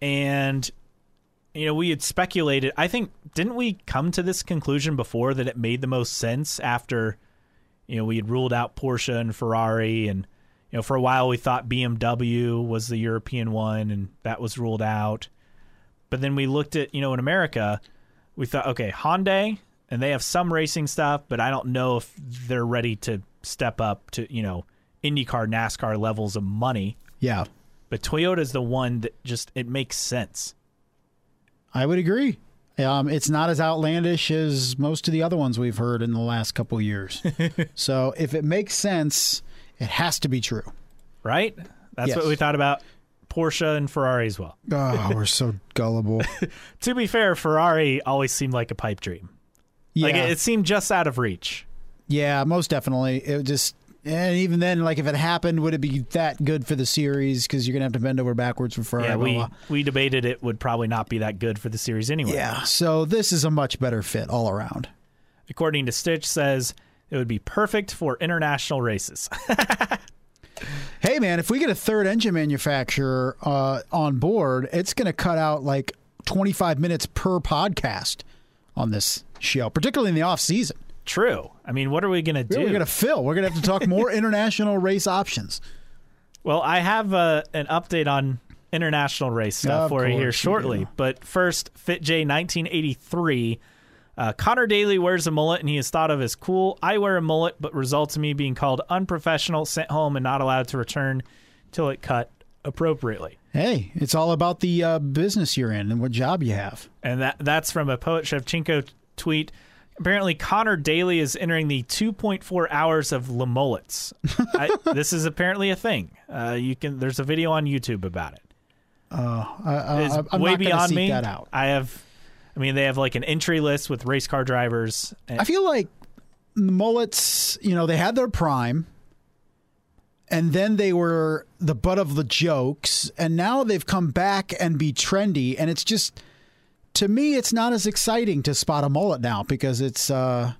and you know, we had speculated. I think didn't we come to this conclusion before that it made the most sense after, you know, we had ruled out Porsche and Ferrari, and you know, for a while we thought BMW was the European one, and that was ruled out. But then we looked at, you know, in America, we thought, okay, Hyundai, and they have some racing stuff, but I don't know if they're ready to step up to, you know, IndyCar, NASCAR levels of money. Yeah, But Toyota's the one that just it makes sense. I would agree. Um, it's not as outlandish as most of the other ones we've heard in the last couple years. *laughs* so if it makes sense, it has to be true. right? That's Yes. what we thought about Porsche and Ferrari as well. Oh, we're so *laughs* gullible. To be fair, Ferrari always seemed like a pipe dream. Yeah, Like it, it seemed just out of reach. yeah, most definitely. It just, and even then, like if it happened, would it be that good for the series? Because you're gonna have to bend over backwards for Ferrari. Yeah, we blah. we debated it would probably not be that good for the series anyway. yeah. So this is a much better fit all around. According to Stitch says it would be perfect for international races. *laughs* Hey, man, if we get a third engine manufacturer uh, on board, it's going to cut out like 25 minutes per podcast on this show, particularly in the off season. True. I mean, what are we going to do? We're going to fill. We're going to have to talk *laughs* more international race options. Well, I have uh, an update on international race stuff Of for you here you shortly. But first, Fit J 1983. Uh, Connor Daly wears a mullet and he is thought of as cool. I wear a mullet, but results in me being called unprofessional, sent home, and not allowed to return till it cut appropriately. Hey, it's all about the uh, business you're in and what job you have. And that that's from a Poet Shevchenko tweet. Apparently, Connor Daly is entering the 2.4 hours of Le Mullets. *laughs* This is apparently a thing. Uh, you can. There's a video on YouTube about it. I, I, is I'm way not beyond me. that out. I have, I mean, they have like an entry list with race car drivers. And I feel like mullets, you know, they had their prime, and then they were the butt of the jokes, and now they've come back and be trendy, and it's just, to me, it's not as exciting to spot a mullet now because it's uh,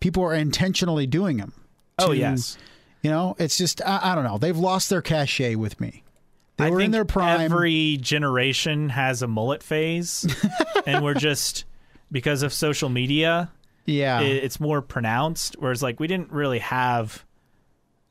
people are intentionally doing them. oh yes, you know, it's just I, I don't know. They've lost their cachet with me. They I were in think their prime. Every generation has a mullet phase, *laughs* and we're just because of social media, yeah, it, it's more pronounced. Whereas like we didn't really have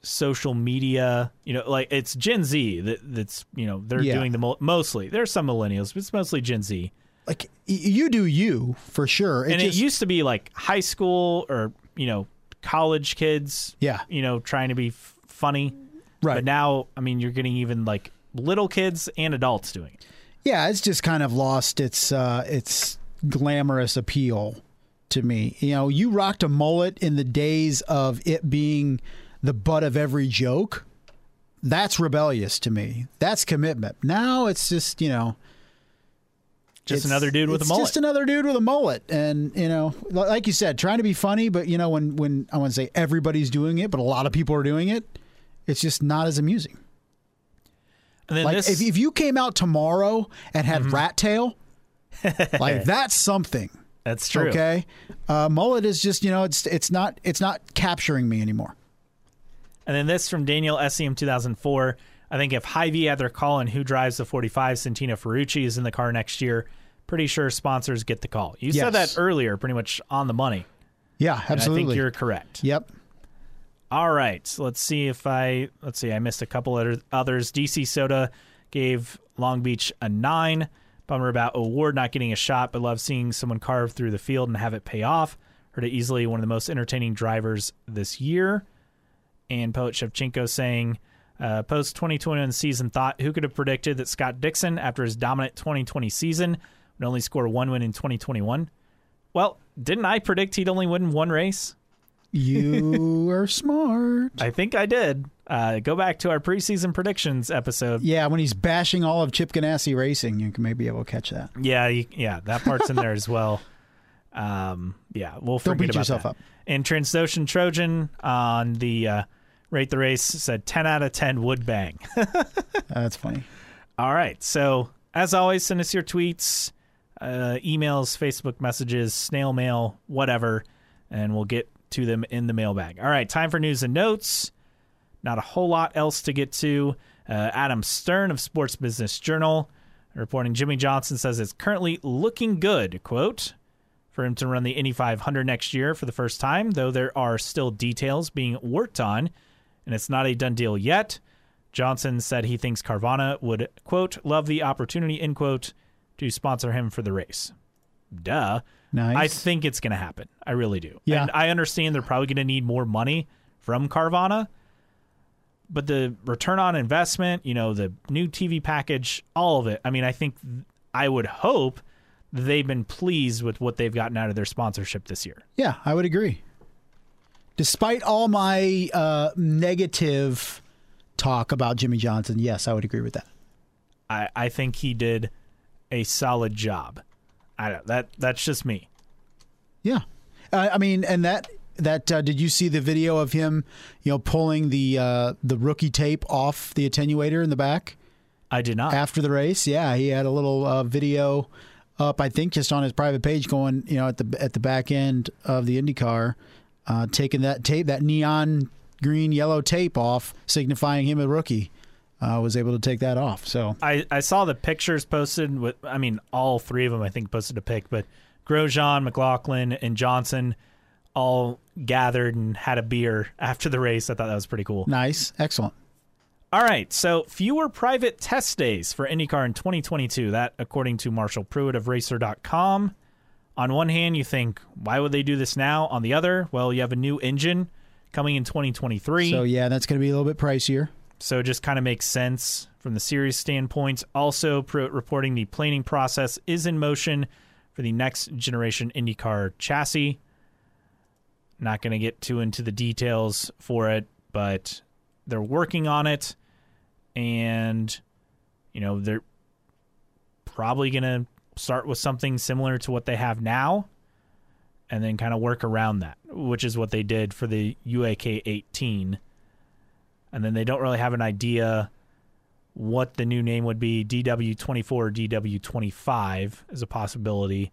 social media. You know, like it's Gen Z that that's you know they're Yeah. doing the mostly. There's some millennials, but it's mostly Gen Z. like you do you for sure. It and just, it used to be like high school or you know college kids yeah, you know trying to be f- funny right. but now i mean you're getting even like little kids and adults doing it Yeah, it's just kind of lost its uh, its glamorous appeal to me. You know, you rocked a mullet in the days of it being the butt of every joke. That's rebellious to me. That's commitment. Now it's just you know, just another dude with a mullet Just another dude with a mullet, and you know, like you said, trying to be funny, but you know, when when I want to say everybody's doing it, but a lot of people are doing it, it's just not as amusing. and then Like this Mm-hmm. if if you came out tomorrow and had rat tail, *laughs* like that's something. that's true Okay, uh, mullet is just you know it's it's not it's not capturing me anymore. And then this from daniel sem 2004 i think if Hy-Vee had their call on who drives the 45 santino ferrucci is in the car next year pretty sure sponsors get the call you said that earlier pretty much on the money Yeah, and absolutely. i think you're correct Yep. All right, so let's see if I let's see. I missed a couple other others. DC Soda gave Long Beach a nine. Bummer about O'Ward not getting a shot, but love seeing someone carve through the field and have it pay off. Heard it easily one of the most entertaining drivers this year. And Poet Shevchenko saying, uh, post 2021 season thought, who could have predicted that Scott Dixon, after his dominant 2020 season, would only score one win in 2021? Well, didn't I predict he'd only win one race? You *laughs* are smart. I think I did. Uh, go back to our preseason predictions episode. Yeah, when he's bashing all of Chip Ganassi Racing, you can maybe be able to catch that. Yeah, you, yeah, that part's in there as well. Um, yeah, we'll forget Don't beat about yourself that. up. And Transocean Trojan on the uh, rate the race said ten out of ten would bang. *laughs* That's funny. All right, so as always, send us your tweets, uh, emails, Facebook messages, snail mail, whatever, and we'll get to them in the mailbag. All right, time for news and notes. Not a whole lot else to get to. Uh, Adam Stern of Sports Business Journal Reporting Jimmie Johnson says it's currently looking good, quote, for him to run the Indy 500 next year for the first time, though there are still details being worked on, and it's not a done deal yet. Johnson said he thinks Carvana would, quote, love the opportunity, end quote, to sponsor him for the race. Duh. Nice. I think it's going to happen. I really do. Yeah. And I understand they're probably going to need more money from Carvana, but the return on investment, you know, the new TV package, all of it. I mean, I think I would hope they've been pleased with what they've gotten out of their sponsorship this year. Yeah, I would agree. Despite all my uh, negative talk about Jimmie Johnson, yes, I would agree with that. I, I think he did a solid job. I don't that that's just me. Yeah, uh, I mean, and that that uh, did you see the video of him, you know, pulling the uh, the rookie tape off the attenuator in the back I did not. after the race? Yeah, he had a little uh, video up, I think, just on his private page, going, you know, at the at the back end of the IndyCar, uh, taking that tape, that neon green yellow tape off, signifying him a rookie. Uh, was able to take that off. So I, I saw the pictures posted with I mean all three of them I think posted a pic, but Grosjean, McLaughlin, and Johnson all gathered and had a beer after the race. I thought that was pretty cool. nice, excellent. All right, so fewer private test days for IndyCar in 2022. That, according to Marshall Pruett of Racer.com. On one hand, you think, why would they do this now? On the other, well, you have a new engine coming in 2023. So yeah, that's going to be a little bit pricier. So it just kind of makes sense from the series standpoint. Also, reporting the planning process is in motion for the next generation IndyCar chassis. Not going to get too into the details for it, but they're working on it. And, you know, they're probably going to start with something similar to what they have now and then kind of work around that, which is what they did for the UAK 18 and then they don't really have an idea what the new name would be. DW24 or DW25 is a possibility.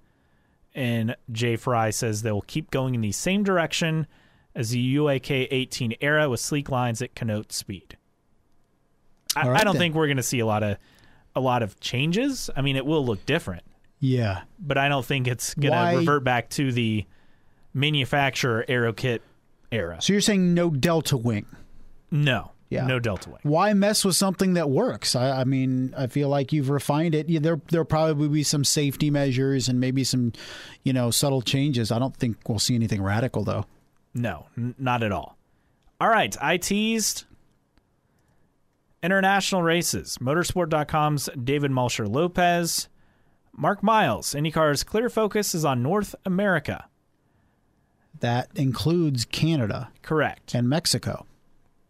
And Jay Fry says they'll keep going in the same direction as the UAK 18 era with sleek lines that connote speed. I, right, I don't then. think we're going to see a lot of a lot of changes. I mean, it will look different, Yeah, but I don't think it's going to revert back to the manufacturer aero kit era. So you're saying no delta wing? No, Yeah. no Delta Wing. Why mess with something that works? I, I mean, I feel like you've refined it. Yeah, there there'll probably be some safety measures and maybe some, you know, subtle changes. I don't think we'll see anything radical though. No, n- not at all. All right, I teased international races. Motorsport.com's David Malsher Lopez. Mark Miles, IndyCar's clear focus is on North America. That includes Canada Correct. and Mexico.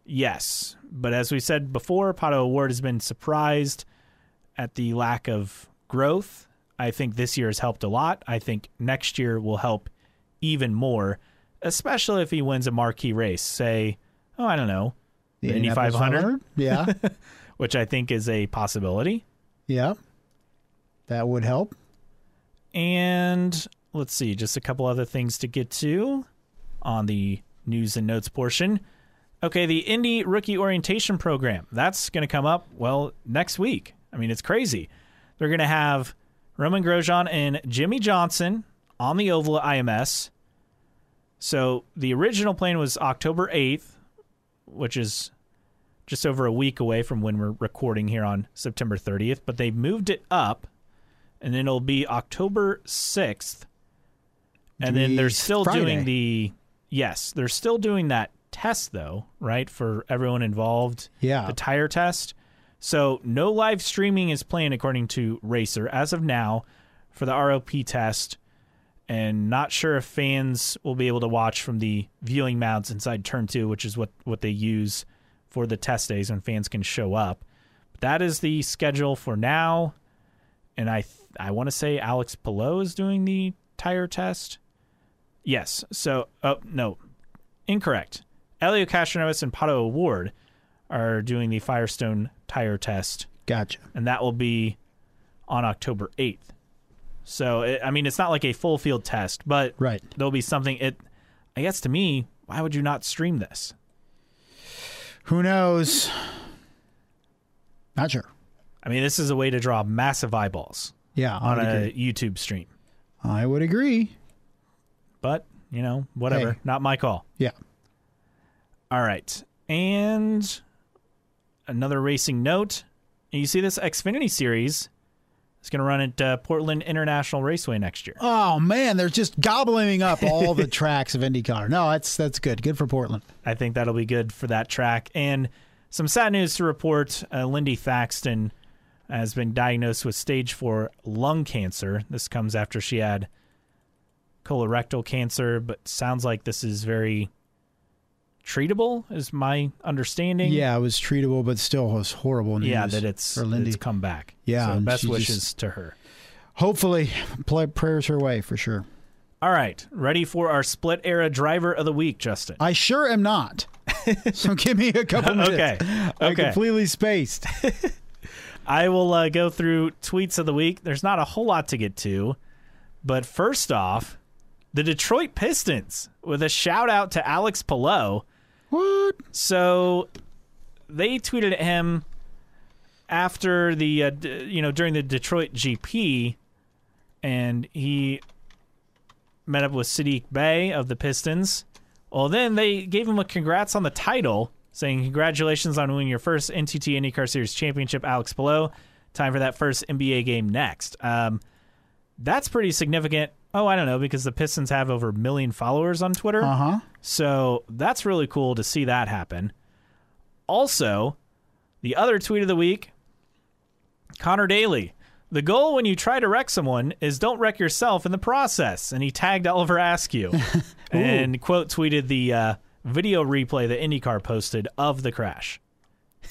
Yes. But as we said before, Pato O'Ward has been surprised at the lack of growth. I think this year has helped a lot. I think next year will help even more, especially if he wins a marquee race. Say, oh, I don't know, the Indy Indianapolis 500, Yeah, *laughs* which I think is a possibility. yeah, that would help. And let's see, just a couple other things to get to on the news and notes portion. Okay, the Indy Rookie Orientation Program. That's going to come up, well, next week. I mean, it's crazy. They're going to have Romain Grosjean and Jimmie Johnson on the oval at IMS. So the original plan was October 8th, which is just over a week away from when we're recording here on September 30th, but they moved it up and then it'll be October 6th. And then they're still Friday. doing the yes, they're still doing that test though, right? For everyone involved. Yeah. The tire test. So no live streaming is planned according to Racer as of now for the ROP test. And not sure if fans will be able to watch from the viewing mounts inside turn two, which is what, what they use for the test days when fans can show up. But that is the schedule for now. And I th- I want to say Alex Palou is doing the tire test. Yes. So, oh, no, incorrect. Helio Castroneves and Pato O'Ward are doing the Firestone tire test, Gotcha. and that will be on October 8th. So, it, I mean, it's not like a full field test, but Right. there'll be something. It, I guess, to me, why would you not stream this? Who knows? Not sure. I mean, this is a way to draw massive eyeballs Yeah, I on a agree. YouTube stream. I would agree. But, you know, whatever. Hey. Not my call. Yeah. All right. And another racing note. You see this Xfinity series is going to run at uh, Portland International Raceway next year. Oh man, they're just gobbling up all the *laughs* tracks of IndyCar. No, that's that's good. Good for Portland. I think that'll be good for that track. And some sad news to report uh, Lindy Thackston has been diagnosed with stage four lung cancer. This comes after she had colorectal cancer, but sounds like this is very treatable, is my understanding. Yeah, it was treatable, but still was horrible news. Yeah, that it's, for Lindy. it's come back. Yeah, So best wishes just- to her. Hopefully, play prayers her way for sure. All right. Ready for our split era driver of the week, Justin. I sure am not. *laughs* so give me a couple minutes. Okay. I'm completely spaced. *laughs* I will uh, go through tweets of the week. There's not a whole lot to get to, but first off, the Detroit Pistons with a shout out to Alex Palou. What? So they tweeted at him after the uh, d- you know during the Detroit GP, and he met up with Sadiq Bey of the Pistons. Well, then they gave him a congrats on the title, saying congratulations on winning your first NTT IndyCar Series championship, Alex Palou. Time for that first NBA game next. Um, that's pretty significant. Oh, I don't know because the Pistons have over a million followers on Twitter. Uh huh. So that's really cool to see that happen. Also, the other tweet of the week Connor Daly. The goal when you try to wreck someone is don't wreck yourself in the process. And he tagged Oliver Askew *laughs* and quote tweeted the uh, video replay that IndyCar posted of the crash.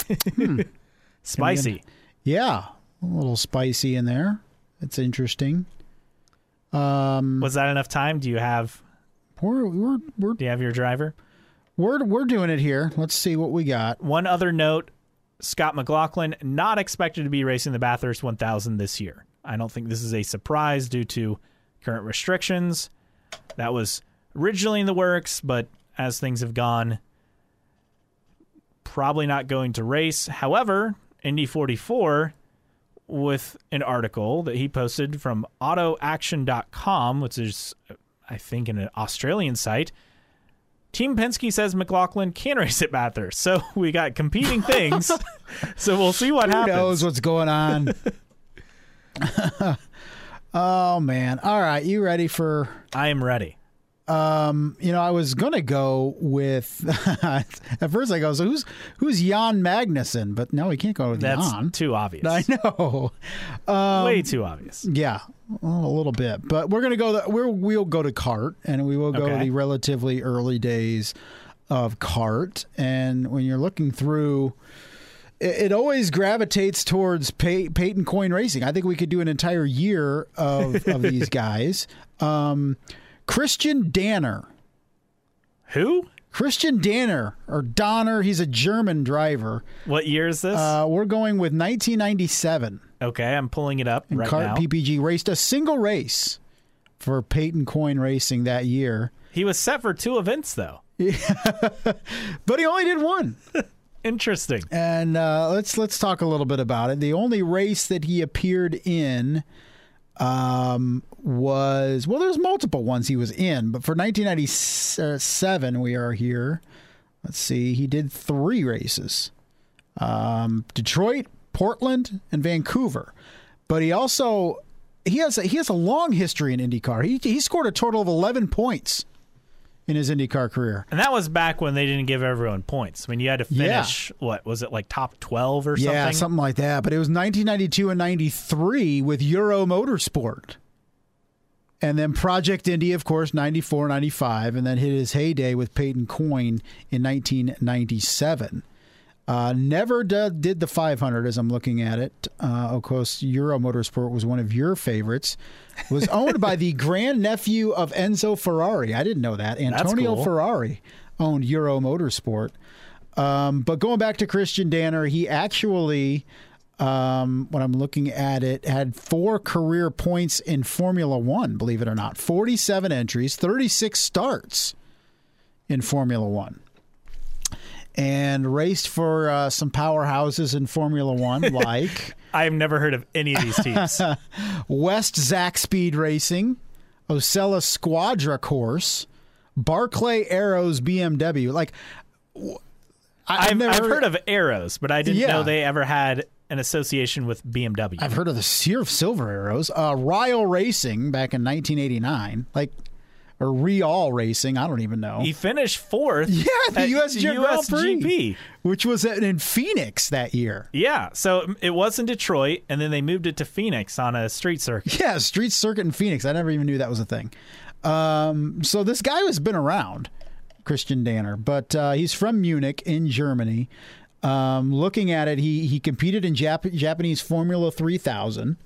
*laughs* Spicy. Yeah, a little spicy in there. It's interesting. Um, Was that enough time? Do you have we're we're we're do you have your driver? we're we're doing it here. Let's see what we got. One other note Scott McLaughlin not expected to be racing the Bathurst 1000 this year. I don't think this is a surprise due to current restrictions. That was originally in the works, but as things have gone, probably not going to race. However, Indy 44 with an article that he posted from autoaction.com, which is, I think, an Australian site. Team Penske says McLaughlin can race at Bathurst. *laughs* So we got competing things. *laughs* so we'll see what happens. Who happens. knows what's going on? *laughs* oh man! All right, you ready for? I am ready. Um, you know, I was gonna go with. *laughs* at first, I go, so who's who's Jan Magnussen? But no, we can't go with That's Jan. too *laughs* obvious. I know. Way too obvious. Yeah, well, a little bit, but we're gonna go. The, we're, we'll go to CART, and we will go Okay. the relatively early days of CART. And when you're looking through, it, it always gravitates towards pay, Payton Coyne Racing. I think we could do an entire year of of *laughs* these guys. Um, Christian Danner. Who? Christian Danner or Donner, he's a German driver. What year is this? Uh, we're going with 1997. okay, I'm pulling it up right CART now. PPG raced a single race for Payton Coyne Racing that year, he was set for two events, though. Yeah. *laughs* but he only did one. *laughs* Interesting. And uh, let's let's talk a little bit about it. The only race that he appeared in um, was well, there's multiple ones he was in, but for 1997 we are here. Let's see, he did three races: um, Detroit, Portland, and Vancouver. But he also he has a, he has a long history in IndyCar. He he scored a total of 11 points in his IndyCar career. And that was back when they didn't give everyone points. I mean, you had to Yeah. finish, what, was it like top 12 or something? Yeah, something like that. But it was 1992 and 93 with Euro Motorsport. And then Project Indy, of course, 94, 95, and then hit his heyday with Payton Coyne in 1997. Uh, never d- did the 500 as I'm looking at it. Uh, of course, Euro Motorsport was one of your favorites. Was *laughs* owned by the grandnephew of Enzo Ferrari. I didn't know that. Antonio cool. Ferrari owned Euro Motorsport. Um, but going back to Christian Danner, he actually, um, when I'm looking at it, had four career points in Formula One, believe it or not. 47 entries, 36 starts in Formula One. And raced for uh, some powerhouses in Formula One, *laughs* like I've never heard of any of these teams. *laughs* West Zakspeed Racing, Osella Squadra Corse, Barclay Arrows BMW. Like, w- I- I've, never I've heard of Arrows, but I didn't Yeah. know they ever had an association with BMW. I've heard of the Sear of Silver Arrows, uh, Ryle Racing back in 1989, like or Real Racing. I don't even know. he finished fourth. *laughs* yeah, the US, Grand Prix, which was in Phoenix that year. Yeah, so it was in Detroit, and then they moved it to Phoenix on a street circuit. Yeah, street circuit in Phoenix. I never even knew that was a thing. Um, so this guy has been around, Christian Danner, but uh, he's from Munich in Germany. Um, looking at it, he he competed in Jap- Japanese Formula 3000.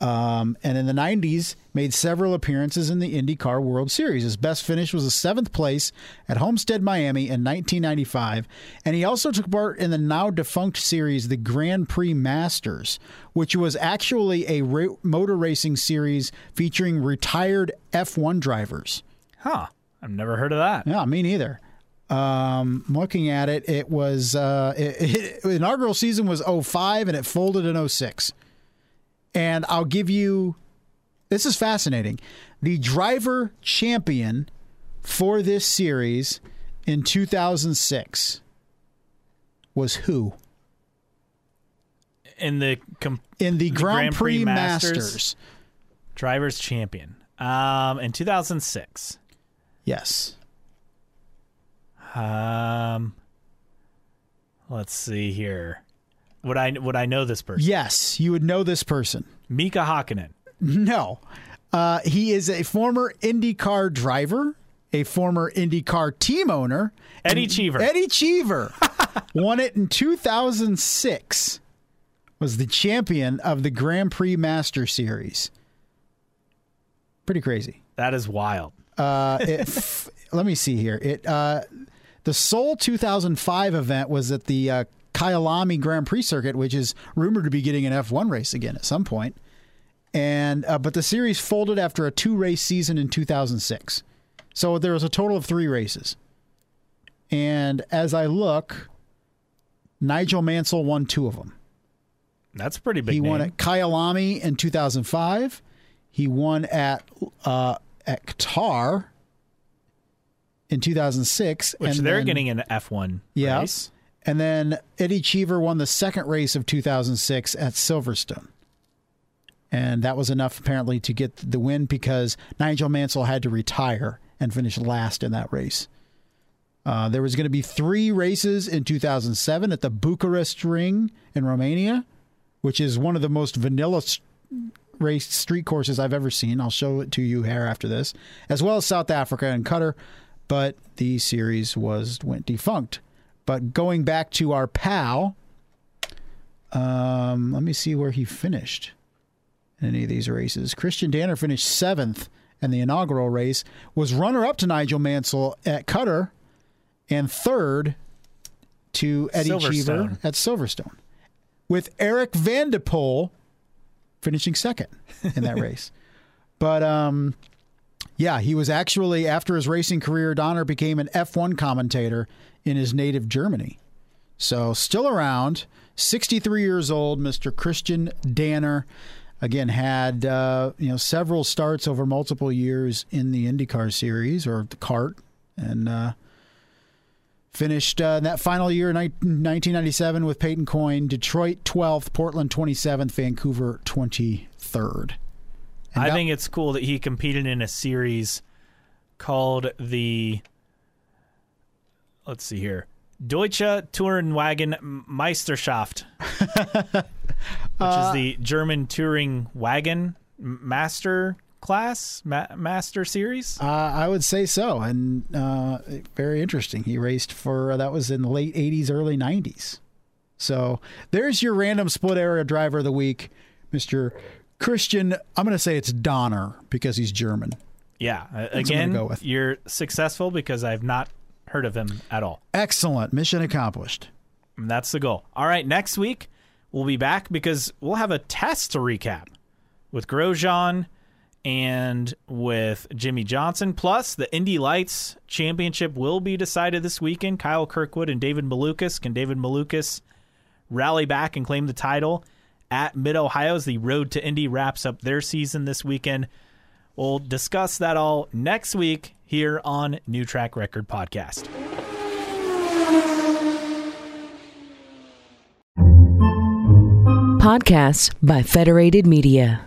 Um, and in the 90s, made several appearances in the IndyCar World Series. His best finish was a seventh place at Homestead, Miami in 1995. And he also took part in the now defunct series, the Grand Prix Masters, which was actually a ra- motor racing series featuring retired F1 drivers. Huh. I've never heard of that. Yeah, me neither. Um, looking at it, it was uh, it, *laughs* it, inaugural season was 05 and it folded in 06. And I'll give you this is fascinating. The driver champion for this series in 2006 was who? In the com- In the, The Grand, Grand Prix, Prix Masters. Masters. drivers champion, um, in 2006. Yes. Um, let's see here. Would I would I know this person? Yes, you would know this person. Mika Hakkinen. No. Uh, he is a former IndyCar driver, a former IndyCar team owner. Eddie Cheever. Eddie Cheever *laughs* won it in 2006. Was the champion of the Grand Prix Master Series. Pretty crazy. That is wild. Uh, it, *laughs* f- let me see here. It uh, the sole 2005 event was at the uh, Kyalami Grand Prix circuit, which is rumored to be getting an F1 race again at some point. And uh, but the series folded after a two race season in 2006. So there was a total of three races. And as I look, Nigel Mansell won two of them. That's a pretty big. He name. won at Kyalami in 2005. He won at uh, at Qatar in 2006. which and they're then- getting an F1 Yes. race. And then Eddie Cheever won the second race of 2006 at Silverstone. And that was enough apparently to get the win because Nigel Mansell had to retire and finish last in that race. Uh, there was going to be three races in 2007 at the Bucharest Ring in Romania, which is one of the most vanilla s- race street courses I've ever seen. I'll show it to you here after this, as well as South Africa and Qatar. But the series was went defunct. But going back to our pal, um, let me see where he finished in any of these races. Christian Danner finished seventh in the inaugural race, was runner up to Nigel Mansell at Qatar, and third to Eddie Cheever at Silverstone, with Eric van de Poele finishing second in that *laughs* race. But um, yeah, he was actually after his racing career, Donner became an F1 commentator in his native Germany. So still around, 63 years old, Mr. Christian Danner. Again, had uh, you know several starts over multiple years in the IndyCar series or the CART, and uh, finished uh, that final year, ni- 1997, with Payton Coyne, Detroit 12th, Portland 27th, Vancouver 23rd. And I that- think it's cool that he competed in a series called the. Let's see here, Deutsche Tourenwagen Meisterschaft, which Uh, is the German touring wagon master class, ma- master series. Uh, I would say so, and uh, very interesting. He raced for uh, that was in the late '80s, early '90s. So there's your random split area driver of the week, Mister Christian. I'm going to say it's Donner because he's German. Yeah, uh, again, go with. you're successful because I've not heard of him at all. Excellent, mission accomplished. And that's the goal. All right, next week we'll be back because we'll have a test to recap with Grosjean and with Jimmie Johnson. Plus, the Indy Lights Championship will be decided this weekend. Kyle Kirkwood and David Malukas. Can David Malukas rally back and claim the title at Mid Ohio as the Road to Indy wraps up their season this weekend? We'll discuss that all next week here on New Track Record Podcast. Podcasts by Federated Media.